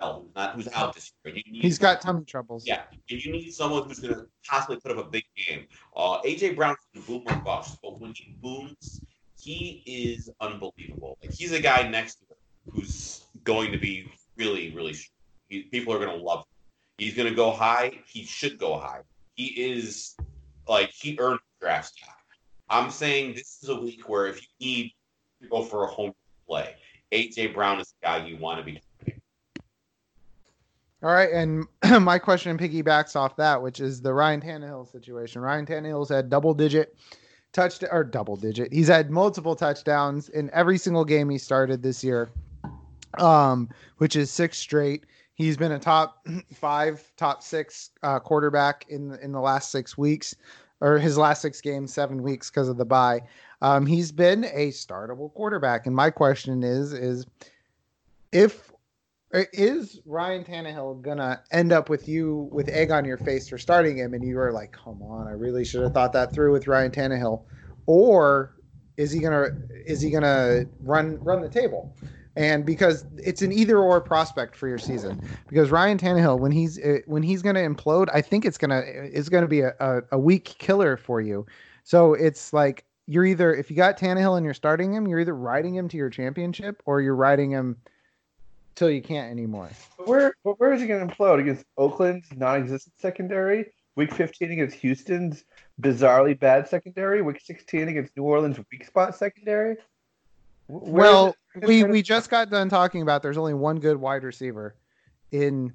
Speaker 4: who's not who's out this year. You need
Speaker 1: He's got tummy troubles.
Speaker 4: yeah, and you need someone who's going to possibly put up a big game. Uh, AJ Brown can boom or bust, but when he booms, he is unbelievable. Like he's a guy next to him who's going to be really, really. He, people are going to love him. He's going to go high. He should go high. He is like he earned draft stock. I'm saying this is a week where if you need to go for a home play, AJ Brown is the guy you want to be.
Speaker 1: All right, and my question piggybacks off that, which is the Ryan Tannehill situation. Ryan Tannehill's had double digit touch or double digit. He's had multiple touchdowns in every single game he started this year, um, which is six straight. He's been a top five, top six uh, quarterback in in the last six weeks, or his last six games, seven weeks because of the bye. Um, he's been a startable quarterback, and my question is: is if is Ryan Tannehill gonna end up with you with egg on your face for starting him, and you were like, "Come on, I really should have thought that through with Ryan Tannehill," or is he gonna is he gonna run run the table? And because it's an either or prospect for your season, because Ryan Tannehill, when he's uh, when he's gonna implode, I think it's gonna it's gonna be a, a, a weak killer for you. So it's like you're either if you got Tannehill and you're starting him, you're either riding him to your championship or you're riding him till you can't anymore.
Speaker 3: But where, but where is he going to implode against Oakland's non-existent secondary? Week 15 against Houston's bizarrely bad secondary. Week 16 against New Orleans' weak spot secondary. Where is
Speaker 1: well,
Speaker 3: it-
Speaker 1: we we just got done talking about there's only one good wide receiver in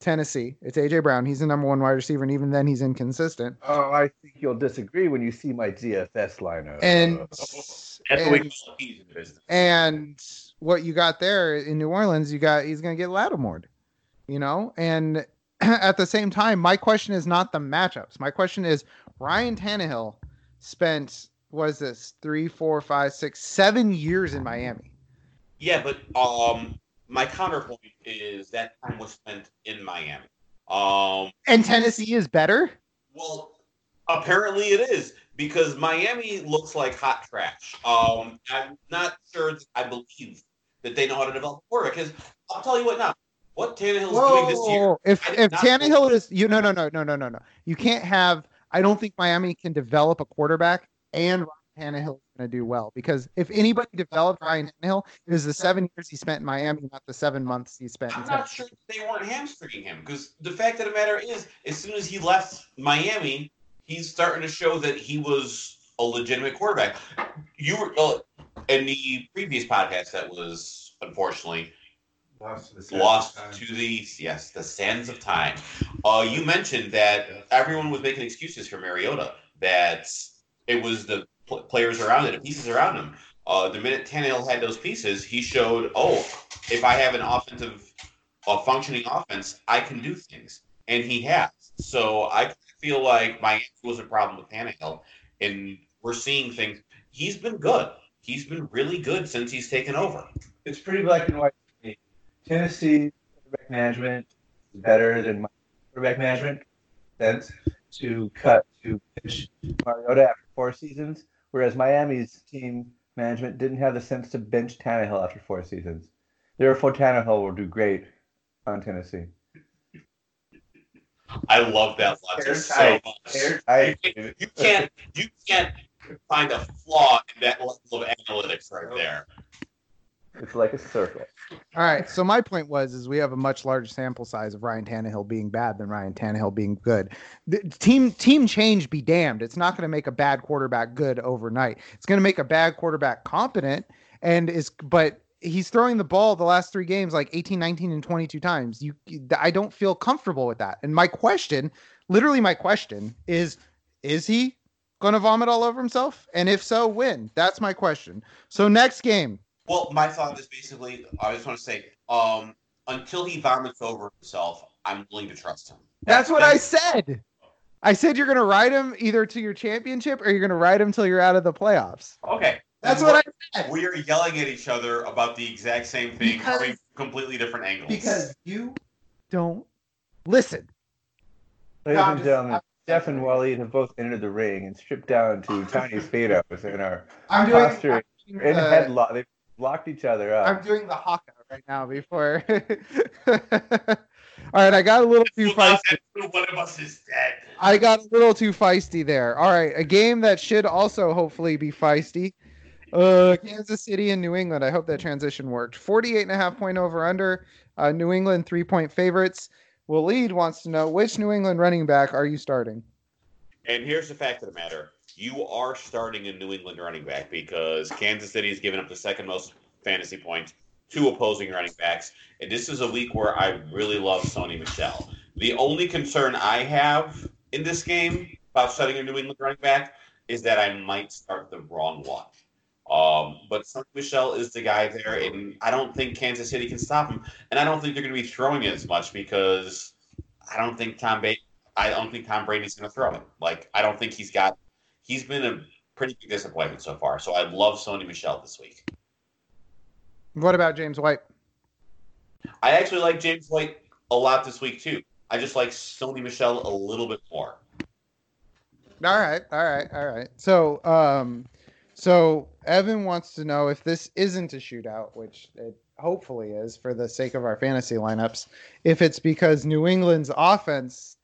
Speaker 1: Tennessee. It's AJ Brown. He's the number one wide receiver, and even then he's inconsistent.
Speaker 3: Oh, I think you'll disagree when you see my DFS lineup.
Speaker 1: And
Speaker 4: That's
Speaker 1: and,
Speaker 4: call keys in business.
Speaker 1: and what you got there in New Orleans, you got he's going to get Lattimore, you know. And at the same time, my question is not the matchups. My question is Ryan Tannehill spent was this three, four, five, six, seven years in Miami.
Speaker 4: Yeah, but um, my counterpoint is that time was spent in Miami. Um,
Speaker 1: And Tennessee is better.
Speaker 4: well, apparently it is because Miami looks like hot trash. Um, I'm not sure. I believe that they know how to develop a quarterback. Because I'll tell you what now, what Tannehill's doing this year.
Speaker 1: If if Tannehill is you no no no no no no no you can't have I don't think Miami can develop a quarterback and Ryan Tannehill is going to do well because if anybody developed Ryan Tannehill, it is the seven years he spent in Miami, not the seven months he spent.
Speaker 4: I'm not sure they weren't hamstringing him because the fact of the matter is, as soon as he left Miami, he's starting to show that he was a legitimate quarterback. You were uh, in the previous podcast that was unfortunately
Speaker 3: lost to the
Speaker 4: lost to the yes the sands of time. Uh, you mentioned that everyone was making excuses for Mariota that it was the pl- players around it, the pieces around him. Uh, the minute Tannehill had those pieces, he showed, oh, if I have an offensive, a functioning offense, I can do things, and he has. So I feel like Miami was a problem with Tannehill, and we're seeing things. He's been good. He's been really good since he's taken over.
Speaker 3: It's pretty black and white. Tennessee quarterback management is better than my quarterback management. Sense to cut to pitch Mariota after four seasons, whereas Miami's team management didn't have the sense to bench Tannehill after four seasons. Therefore, Tannehill will do great on Tennessee.
Speaker 4: I love that logic so
Speaker 3: Airtight.
Speaker 4: much.
Speaker 3: Airtight.
Speaker 4: You can't you can't find a flaw in that level of analytics right there.
Speaker 3: It's like a circle.
Speaker 1: All right. So my point was is we have a much larger sample size of Ryan Tannehill being bad than Ryan Tannehill being good. The team team change be damned. It's not going to make a bad quarterback good overnight. It's going to make a bad quarterback competent and is but he's throwing the ball the last 3 games like 18, 19 and 22 times. You I don't feel comfortable with that. And my question, literally my question is is he going to vomit all over himself? And if so, when? That's my question. So next game,
Speaker 4: Well, my thought is basically I just want to say, um, until he vomits over himself, I'm willing to trust him.
Speaker 1: That's what I said. I said you're going to ride him either to your championship or you're going to ride him till you're out of the playoffs.
Speaker 4: Okay.
Speaker 1: That's
Speaker 4: Then
Speaker 1: what
Speaker 4: we're-
Speaker 1: I said.
Speaker 4: We are yelling at each other about the exact same thing,
Speaker 1: Because-
Speaker 4: coming from completely different angles.
Speaker 1: Because you don't Listen,
Speaker 3: Ladies
Speaker 1: No, I'm
Speaker 3: and
Speaker 1: just-
Speaker 3: gentlemen,
Speaker 1: I'm-
Speaker 3: Jeff and Waleed have both entered the ring and stripped down to tiny speedos and are
Speaker 1: I'm doing.
Speaker 3: posture
Speaker 1: I'm
Speaker 3: in
Speaker 1: doing the-
Speaker 3: headlock. They've locked each other up.
Speaker 1: I'm doing the haka right now before. All right, I got a little too feisty.
Speaker 4: One of us is dead.
Speaker 1: I got a little too feisty there. All right, a game that should also hopefully be feisty. Uh, Kansas City and New England. I hope that transition worked. 48 and a half point over under. Uh, New England three point favorites. Waleed wants to know which New England running back are you starting?
Speaker 4: And here's the fact of the matter: you are starting a New England running back because Kansas City has given up the second most fantasy points to opposing running backs, and this is a week where I really love Sony Michel. The only concern I have in this game about starting a New England running back is that I might start the wrong one. Um, but Sony Michel is the guy there, and I don't think Kansas City can stop him, and I don't think they're going to be throwing it as much because I don't think Tom Brady. I don't think Tom Brady's going to throw it. Like I don't think he's got. He's been a pretty big disappointment so far. So I love Sony Michel this week.
Speaker 1: What about James White?
Speaker 4: I actually like James White a lot this week too. I just like Sony Michel a little bit more.
Speaker 1: All right, all right, all right. So, um, so Evan wants to know if this isn't a shootout, which it hopefully is for the sake of our fantasy lineups, if it's because New England's offense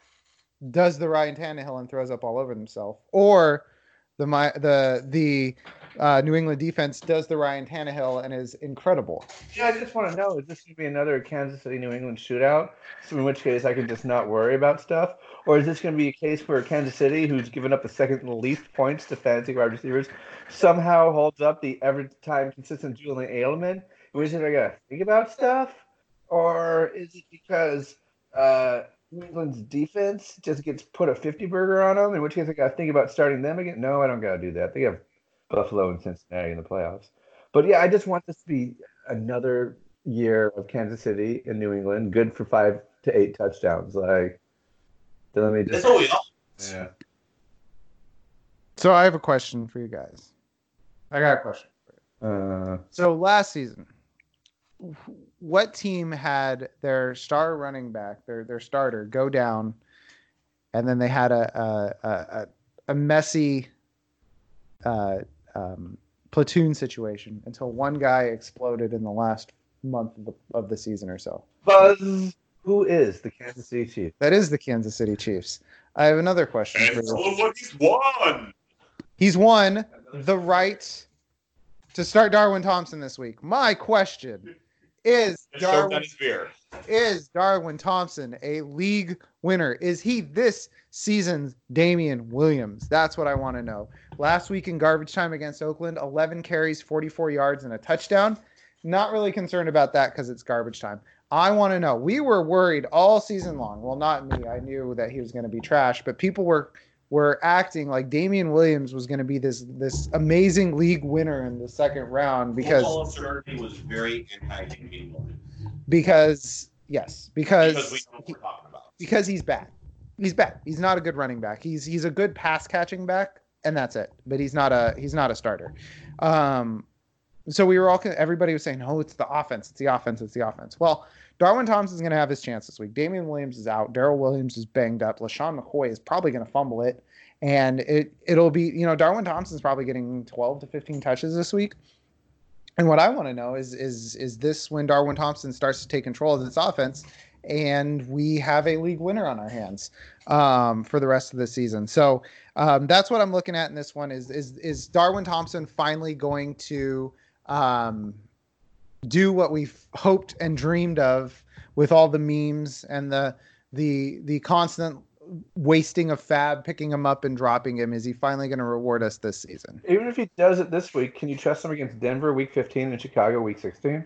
Speaker 1: does the Ryan Tannehill and throws up all over themselves, or the my the the uh, New England defense does the Ryan Tannehill and is incredible.
Speaker 3: Yeah, I just want to know: is this going to be another Kansas City New England shootout? In which case, I can just not worry about stuff, or is this going to be a case where Kansas City, who's given up the second least points to fantasy wide receivers, somehow holds up the every time consistent Julian Edelman? Which case, I got to think about stuff, or is it because uh, New England's defense just gets put a fifty burger on them? In which case, I got to think about starting them again. No, I don't got to do that. They have Buffalo and Cincinnati in the playoffs. But yeah, I just want this to be another year of Kansas City and New England, good for five to eight touchdowns. Like, then let me just.
Speaker 4: That's
Speaker 3: just.
Speaker 4: what we all.
Speaker 3: Yeah.
Speaker 1: So I have a question for you guys. I got a question.
Speaker 3: Uh,
Speaker 1: So last season, what team had their star running back, their their starter, go down, and then they had a a a, a- a messy uh, um, platoon situation until one guy exploded in the last month of the, of the season or so.
Speaker 3: Buzz, who is the Kansas City Chiefs?
Speaker 1: That is the Kansas City Chiefs. I have another question for
Speaker 4: And
Speaker 1: you.
Speaker 4: so he's won.
Speaker 1: He's won the right to start Darwin Thompson this week. My question is
Speaker 4: Just choked on
Speaker 1: Darwin is Darwin Thompson a league winner? Is he this season's Damien Williams? That's what I want to know. Last week in garbage time against Oakland, 11 carries, 44 yards, and a touchdown. Not really concerned about that because it's garbage time. I want to know. We were worried all season long. Well, not me. I knew that he was going to be trash, but people were were acting like Damien Williams was going to be this this amazing league winner in the second round because
Speaker 4: Football was very anti-Damien Williams
Speaker 1: because yes because
Speaker 4: because we know what we're talking about.
Speaker 1: because he's bad. He's bad. He's not a good running back. He's he's a good pass catching back, and that's it. But he's not a he's not a starter. Um, so we were all everybody was saying, "Oh, it's the offense. It's the offense. It's the offense." Well, Darwin Thompson's going to have his chance this week. Damien Williams is out. Darrel Williams is banged up. LeSean McCoy is probably going to fumble it, and it it'll be you know Darwin Thompson's probably getting 12 to 15 touches this week. And what I want to know is is is this when Darwin Thompson starts to take control of this offense, and we have a league winner on our hands um, for the rest of the season. So um, that's what I'm looking at in this one. Is is is Darwin Thompson finally going to um, do what we've hoped and dreamed of with all the memes and the the the constant wasting of FAAB, picking him up and dropping him? Is he finally going to reward us this season?
Speaker 3: Even if he does it this week, can you trust him against Denver week 15 and Chicago week 16?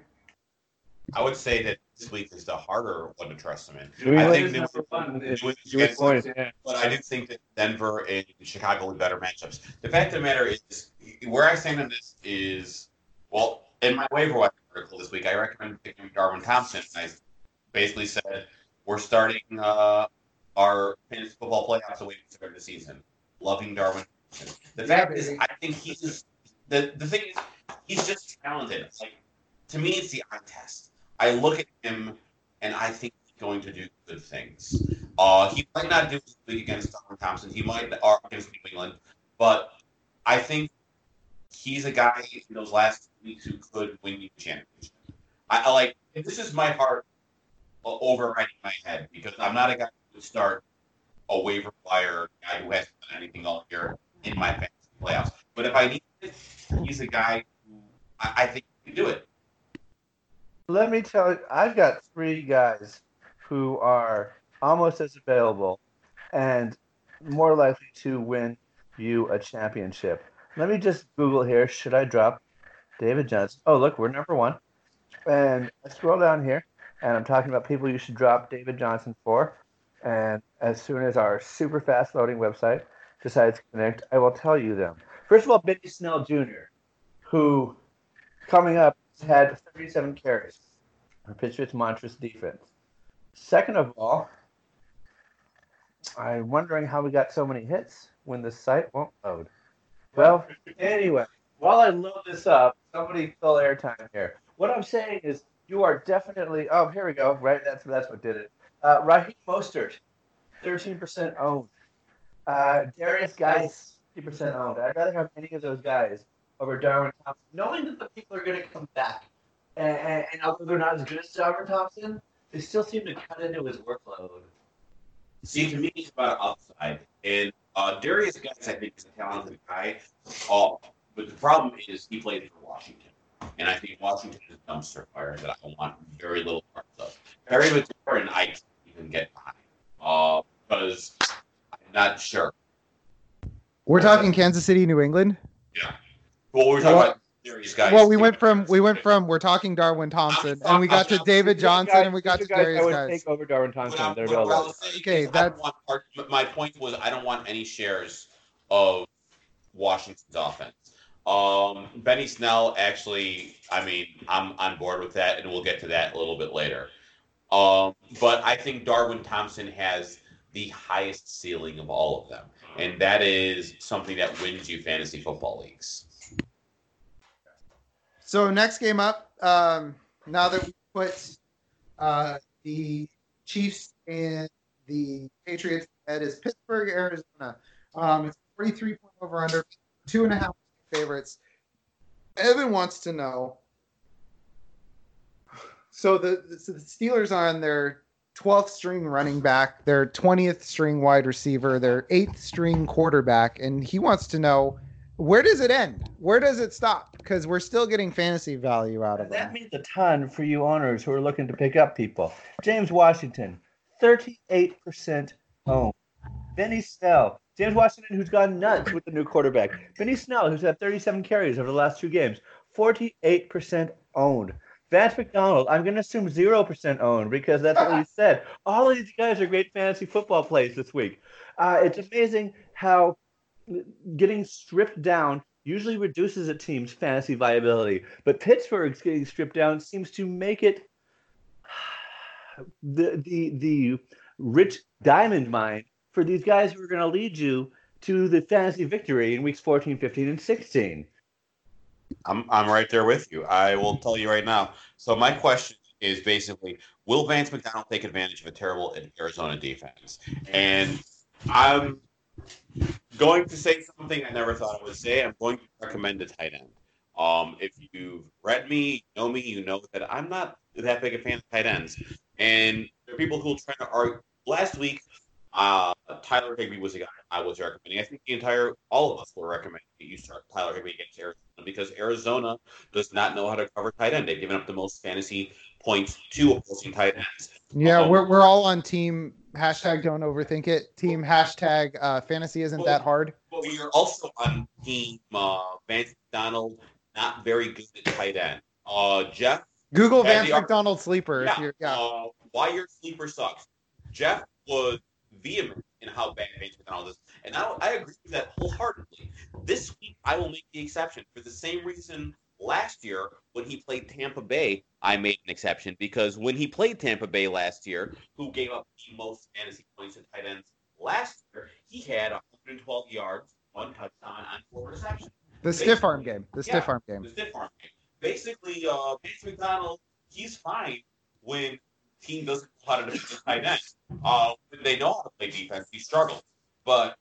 Speaker 4: I would say that this week is the harder one to trust him in.
Speaker 3: New
Speaker 4: I think
Speaker 3: is
Speaker 4: New
Speaker 3: number one.
Speaker 4: England-
Speaker 3: It's-
Speaker 4: New
Speaker 3: it's yeah.
Speaker 4: But I do think that Denver and Chicago will be better matchups. The fact of the matter is, where I stand on this is, well, in my waiver wire article this week, I recommended picking Darwin Thompson. I basically said we're starting uh, our fantasy football playoffs away from the start of the season. Loving Darwin. Thompson. The fact is. I think he's just, the the thing is, he's just talented. Like to me, it's the eye test. I look at him and I think he's going to do good things. Uh, he might not do this against Darwin Thompson. He might or against New England, but I think he's a guy in those last weeks who could win you a championship. I, I like this is my heart overriding my head because I'm not a guy who would start a waiver wire guy who hasn't done anything all year in my fantasy playoffs. But if I need it, he's a guy who I, I think can do it.
Speaker 3: Let me tell you, I've got three guys who are almost as available and more likely to win you a championship. Let me just Google here. Should I drop David Johnson? Oh, look, we're number one. And I scroll down here, and I'm talking about people you should drop David Johnson for. And as soon as our super fast loading website decides to connect, I will tell you them. First of all, Benny Snell Jr., who coming up had 37 carries for Patriots Montrose defense. Second of all, I'm wondering how we got so many hits when the site won't load. Well, anyway, while I load this up, somebody fill airtime here. What I'm saying is, you are definitely. Oh, here we go. Right, that's that's what did it. Uh, Raheem Mostert, 13% owned. Uh, Darius Guice, 50% owned. I'd rather have any of those guys over Darwin Thompson, knowing that the people are going to come back. And, and, and although they're not as good as Darwin Thompson, they still seem to cut into his workload.
Speaker 4: See, to me, it's about upside. And uh, Darius Guice, I think, is a talented guy. Uh, but the problem is he played for Washington. And I think Washington is a dumpster fire that I want very little parts of. Terry McLaurin, I can't even get behind. Uh, because I'm not sure.
Speaker 1: We're talking Kansas City, New England. Yeah.
Speaker 4: Well, we're talking
Speaker 1: Well-
Speaker 4: about Darius Guice.
Speaker 1: Well, we went from we went from we're talking Darwin Thompson, and we got to David Johnson, and we got to
Speaker 3: These guys I
Speaker 1: Darius
Speaker 3: would
Speaker 1: guys.
Speaker 3: take over Darwin Thompson.
Speaker 4: I-
Speaker 3: They're
Speaker 4: what I
Speaker 3: available.
Speaker 4: was saying
Speaker 1: Okay, that-
Speaker 4: don't want part- my point was I don't want any shares of Washington's offense. Um, Benny Snell, actually, I mean, I'm on board with that, and we'll get to that a little bit later. Um, but I think Darwin Thompson has the highest ceiling of all of them, and that is something that wins you fantasy football leagues.
Speaker 1: So next game up, um, now that we put uh, the Chiefs and the Patriots at is Pittsburgh, Arizona. Um, it's 43 point over under, two and a half favorites. Evan wants to know. So the, so the Steelers are on their 12th string running back, their 20th string wide receiver, their 8th string quarterback, and he wants to know where does it end? Where does it stop? Because we're still getting fantasy value out of
Speaker 3: it.
Speaker 1: That
Speaker 3: means a ton for you owners who are looking to pick up people. James Washington, 38% owned. Benny Snell, James Washington, who's gone nuts with the new quarterback. Benny Snell, who's had 37 carries over the last two games, 48% owned. Vance McDonald, I'm going to assume 0% owned because that's what he said. All of these guys are great fantasy football plays this week. Uh, it's amazing how getting stripped down usually reduces a team's fantasy viability, but Pittsburgh's getting stripped down seems to make it the the the rich diamond mine for these guys who are going to lead you to the fantasy victory in weeks 14, 15, and 16.
Speaker 4: I'm I'm right there with you. I will tell you right now. So my question is basically, will Vance McDonald take advantage of a terrible Arizona defense? And I'm going to say something I never thought I would say. I'm going to recommend a tight end. Um, if you've read me, know me, you know that I'm not that big a fan of tight ends. And there are people who will try to argue. Last week, uh, Tyler Higbee was a guy I was recommending. I think the entire all of us were recommending that you start Tyler Higbee against Arizona because Arizona does not know how to cover tight end. They've given up the most fantasy points to opposing tight ends.
Speaker 1: Yeah,
Speaker 4: Um,
Speaker 1: we're, we're all on team hashtag don't overthink it. Team hashtag uh, fantasy isn't that hard.
Speaker 4: But we are also on team uh, Vance McDonald, not very good at tight end. Uh, Jeff,
Speaker 1: Google Vance McDonald sleeper. If
Speaker 4: yeah,
Speaker 1: you're, yeah.
Speaker 4: Uh, why your sleeper sucks. Jeff was vehement in how bad Vance McDonald is, and I, I agree with that wholeheartedly. This week, I will make the exception for the same reason last year when he played Tampa Bay. I made an exception because when he played Tampa Bay last year, who gave up the most fantasy points to tight ends last year, he had 112 yards, one touchdown, on four receptions.
Speaker 1: the stiff arm game. The stiff arm game.
Speaker 4: The stiff arm game. Basically, uh, Vance McDonald, he's fine when team doesn't know how to defend the tight end. Uh, when they know how to play defense, he struggles. But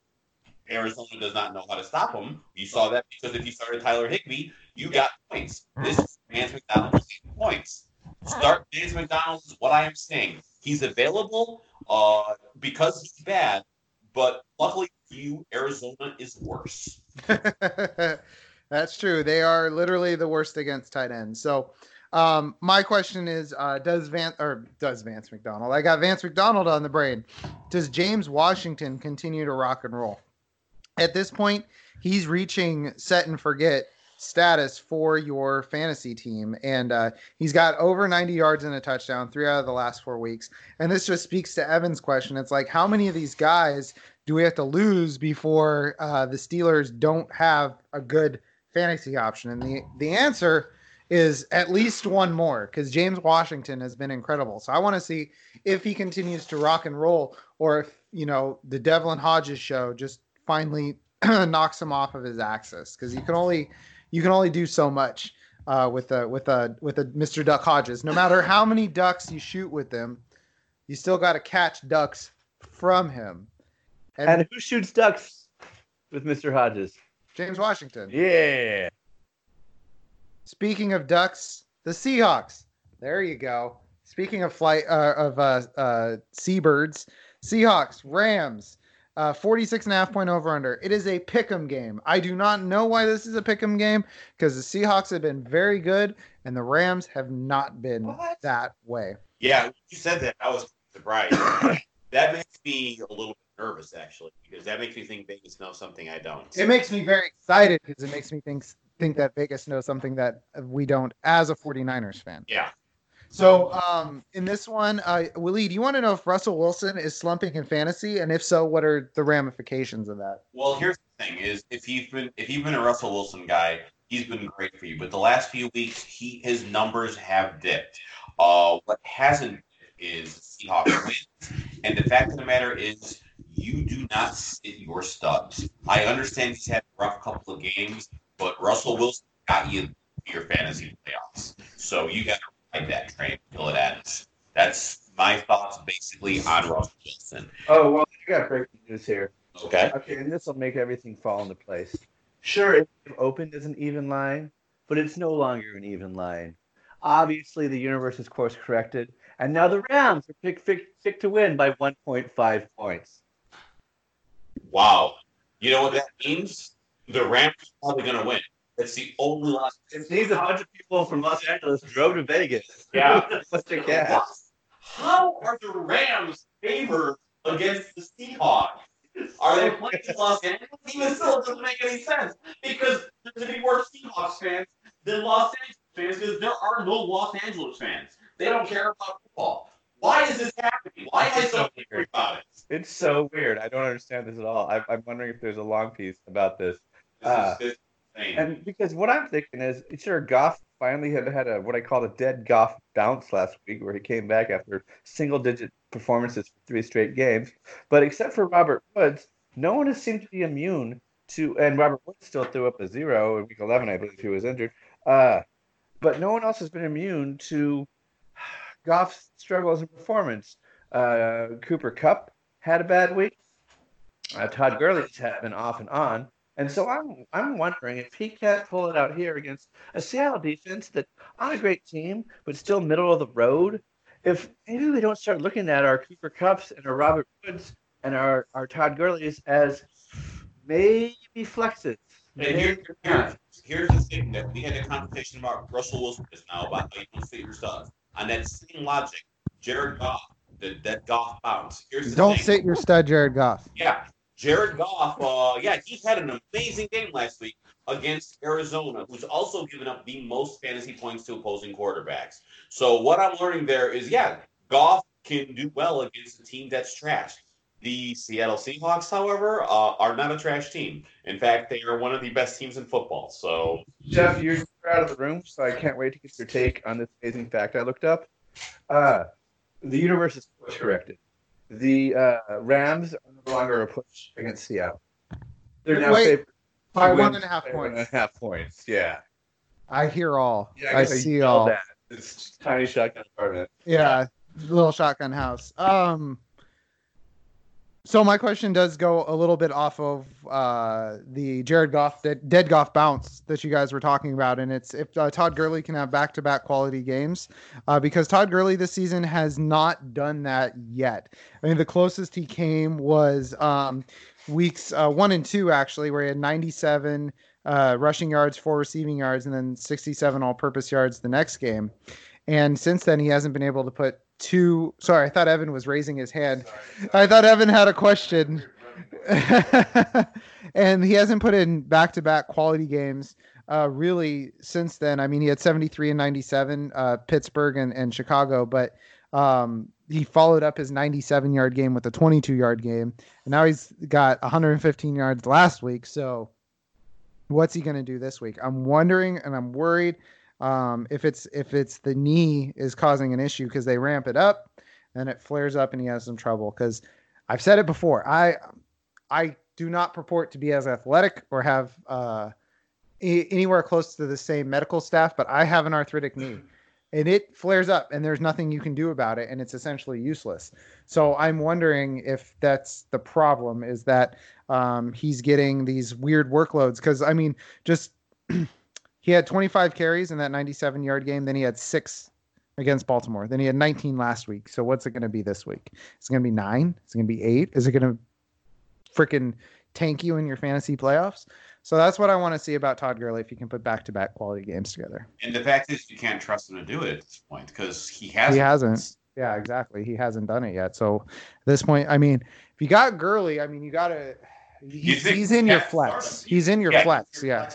Speaker 4: Arizona does not know how to stop him. You saw that because if you started Tyler Higbee, you got points. This is Vance McDonald's points. Start Vance McDonald is what I am saying. He's available uh, because he's bad, but luckily for you, Arizona is worse.
Speaker 1: That's true. They are literally the worst against tight ends. So, um, my question is, uh, does Van or does Vance McDonald? I got Vance McDonald on the brain. Does James Washington continue to rock and roll? At this point, he's reaching set and forget status for your fantasy team, and uh, he's got over 90 yards and a touchdown three out of the last four weeks. And this just speaks to Evan's question. It's like, how many of these guys do we have to lose before uh, the Steelers don't have a good fantasy option? And the the answer is at least one more because James Washington has been incredible. So I want to see if he continues to rock and roll, or if you know the Devlin Hodges show just finally knocks him off of his axis because you can only you can only do so much uh, with a with a with a Mr. Duck Hodges. No matter how many ducks you shoot with them, you still got to catch ducks from him.
Speaker 3: And, who shoots ducks with Mr. Hodges?
Speaker 1: James Washington.
Speaker 3: Yeah.
Speaker 1: Speaking of ducks, the Seahawks. There you go. Speaking of flight uh, of uh, uh, seabirds, Seahawks, Rams, uh, 46 and a half point over under. It is a pick'em game. I do not know why this is a pick'em game because the Seahawks have been very good and the Rams have not been
Speaker 3: What?
Speaker 1: that way.
Speaker 4: Yeah, you said that. I was surprised. that makes me a little bit nervous, actually, because that makes me think Vegas knows something I don't.
Speaker 1: It makes me very excited because it makes me think think that Vegas knows something that we don't as a 49ers fan.
Speaker 4: yeah.
Speaker 1: So, um, in this one, uh, Willie, do you want to know if Russell Wilson is slumping in fantasy, and if so, what are the ramifications of that?
Speaker 4: Well, here's the thing: is if you've been if you've been a Russell Wilson guy, he's been great for you. But the last few weeks, he his numbers have dipped. Uh, what hasn't is Seahawks wins, and the fact of the matter is, you do not sit your studs. I understand he's had a rough couple of games, but Russell Wilson got you your fantasy playoffs. So you got to that train until it ends. That's my thoughts basically on Russell Wilson.
Speaker 3: Oh well, I got breaking news here.
Speaker 4: Okay.
Speaker 3: Okay, and this will make everything fall into place. Sure, it opened as an even line, but it's no longer an even line. Obviously, the universe is course corrected, and now the Rams are picked pick, pick to win by 1.5 points.
Speaker 4: Wow. You know what that means? The Rams are probably going to win. That's the only loss.
Speaker 3: It means a bunch of people from Los Angeles drove to Vegas.
Speaker 4: Yeah.
Speaker 3: What's their gas?
Speaker 4: How are the Rams favored against the Seahawks? Are they playing in Los Angeles? Even still, it doesn't make any sense because there's going to be more Seahawks fans than Los Angeles fans because there are no Los Angeles fans. They don't care about football. Why is this happening? Why am I so angry about it?
Speaker 3: It's so weird. I don't understand this at all. I, I'm wondering if there's a long piece about this.
Speaker 4: This
Speaker 3: Ah.
Speaker 4: is,
Speaker 3: And because what I'm thinking is, sure, Goff finally had had a what I call a dead Goff bounce last week, where he came back after single-digit performances for three straight games. But except for Robert Woods, no one has seemed to be immune to. And Robert Woods still threw up a zero in Week 11, I believe he was injured. Uh, but no one else has been immune to Goff's struggles in performance. Uh, Cooper Kupp had a bad week. Uh, Todd Gurley's had been off and on. And so I'm I'm wondering if he can't pull it out here against a Seattle defense that on a great team, but still middle of the road. If maybe we don't start looking at our Cooper Kupps and our Robert Woods and our, our Todd Gurley's as maybe flexes.
Speaker 4: And here, here, here's the thing that we had a conversation about Russell Wilson just now about how you don't fit your stuff. On that same logic, Jared Goff, the, that Goff bounce. Here's the
Speaker 1: Don't
Speaker 4: thing.
Speaker 1: sit your stud, Jared Goff.
Speaker 4: Yeah, Jared Goff. Uh, yeah, he had an amazing game last week against Arizona, who's also given up the most fantasy points to opposing quarterbacks. So what I'm learning there is, yeah, Goff can do well against a team that's trash. The Seattle Seahawks, however, uh, are not a trash team. In fact, they are one of the best teams in football. So
Speaker 3: Jeff, you're out of the room, so I can't wait to get your take on this amazing fact I looked up. Uh, the universe is course corrected. The uh, Rams are no longer a push against Seattle. They're now
Speaker 1: Wait, By one and a half
Speaker 3: by one and
Speaker 1: points.
Speaker 3: a half points. Yeah.
Speaker 1: I hear all.
Speaker 3: Yeah,
Speaker 1: I
Speaker 3: guess
Speaker 1: see all.
Speaker 3: That. It's tiny shotgun apartment.
Speaker 1: Yeah. little shotgun house. Um, so my question does go a little bit off of uh, the Jared Goff dead, dead Goff bounce that you guys were talking about, and it's if uh, Todd Gurley can have back-to-back quality games, uh, because Todd Gurley this season has not done that yet. I mean, the closest he came was um, weeks uh, one and two actually, where he had 97 uh, rushing yards, four receiving yards, and then 67 all-purpose yards the next game. And since then, he hasn't been able to put two. Sorry, I thought Evan was raising his hand. I thought Evan had a question. and he hasn't put in back to back quality games uh, really since then. I mean, he had 73 and 97, uh, Pittsburgh and, and Chicago, but um, he followed up his 97 yard game with a 22 yard game. And now he's got 115 yards last week. So what's he going to do this week? I'm wondering and I'm worried um, if it's if it's the knee is causing an issue because they ramp it up and it flares up and he has some trouble. Because I've said it before, I I do not purport to be as athletic or have uh, anywhere close to the same medical staff, but I have an arthritic knee. And it flares up, and there's nothing you can do about it, and it's essentially useless. So I'm wondering if that's the problem. Is that um, he's getting these weird workloads? Because I mean, just he had 25 carries in that 97 yard game. Then he had six against Baltimore. Then he had 19 last week. So what's it going to be this week? Is it going to be nine? Is it going to be eight? Is it going to freaking tank you in your fantasy playoffs? So that's what I want to see about Todd Gurley if he can put back to back quality games together.
Speaker 4: And the fact is, you can't trust him to do it at this point because he hasn't.
Speaker 1: He hasn't. Yeah, exactly. He hasn't done it yet. So at this point, I mean, if you got Gurley, I mean, you got to. He's, he's in your flex. He's in your flex. Yeah.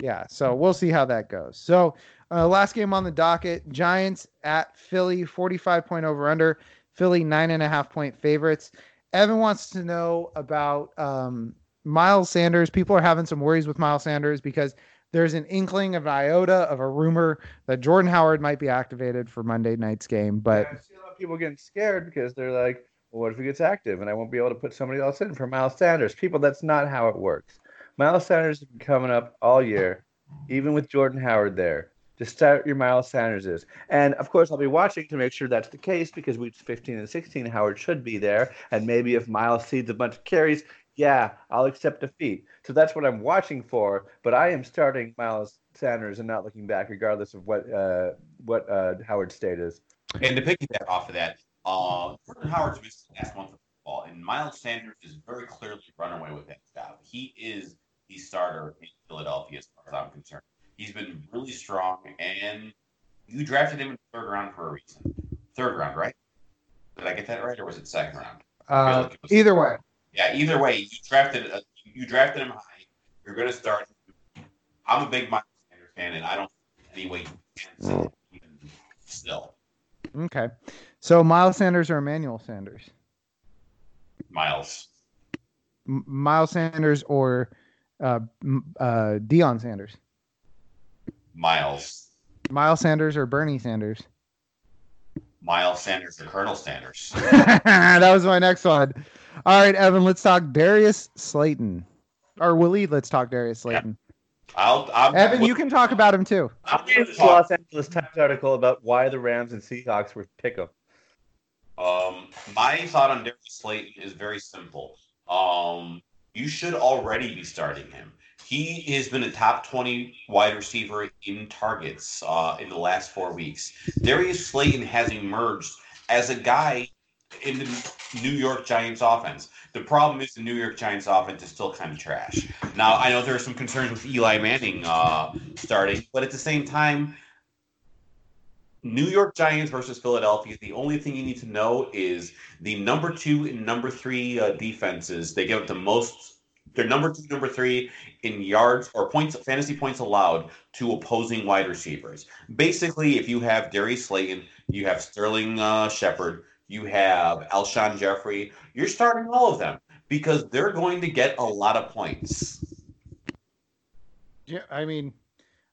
Speaker 1: Yeah. So we'll see how that goes. So uh, last game on the docket: Giants at Philly, forty-five point over under. Philly nine and a half point favorites. Evan wants to know about um, Miles Sanders. People are having some worries with Miles Sanders because there's an inkling of an iota of a rumor that Jordan Howard might be activated for Monday night's game. But
Speaker 3: yeah, I see a lot of people getting scared because they're like, well, what if he gets active and I won't be able to put somebody else in for Miles Sanders? People, that's not how it works. Miles Sanders has been coming up all year, even with Jordan Howard there. Just start your Miles Sanderses. And of course, I'll be watching to make sure that's the case because weeks 15 and 16, Howard should be there. And maybe if Miles seeds a bunch of carries, yeah, I'll accept defeat. So that's what I'm watching for. But I am starting Miles Sanders and not looking back, regardless of what uh, what uh, Howard's state is.
Speaker 4: And to piggyback off of that, uh, Jordan Howard's missed last month of football, and Miles Sanders is very clearly run away with that job. He is the starter in Philadelphia, as far as I'm concerned. He's been really strong, and you drafted him in the third round for a reason. Third round, right? Did I get that right, or was it second round?
Speaker 1: Uh, like either way.
Speaker 4: Yeah, either way, you drafted uh, you drafted him high. You're going to start. I'm a big Miles Sanders fan, and I don't any way you can even still.
Speaker 1: Okay, so Miles Sanders or Emmanuel Sanders?
Speaker 4: Miles.
Speaker 1: M- Miles Sanders or uh, uh, Deion Sanders?
Speaker 4: Miles.
Speaker 1: Miles Sanders or Bernie Sanders?
Speaker 4: Miles Sanders or Colonel Sanders?
Speaker 1: that was my next one. All right, Evan, let's talk Darius Slayton. Or Willie, let's talk Darius Slayton.
Speaker 4: I'll, I'll,
Speaker 1: Evan, you can talk about him too.
Speaker 3: I'm this Los Angeles Times article about why the Rams and Seahawks were pick 'em.
Speaker 4: Um, my thought on Darius Slayton is very simple. Um, you should already be starting him. He has been a top 20 wide receiver in targets uh, in the last four weeks. Darius Slayton has emerged as a guy in the New York Giants offense. The problem is the New York Giants offense is still kind of trash. Now, I know there are some concerns with Eli Manning uh, starting, but at the same time, New York Giants versus Philadelphia, the only thing you need to know is the number two and number three uh, defenses, they give up the most they're number two, number three in yards or points, fantasy points allowed to opposing wide receivers. Basically, if you have Darius Slayton, you have Sterling uh, Shepard, you have Alshon Jeffery, You're starting all of them because they're going to get a lot of points.
Speaker 1: Yeah, I mean,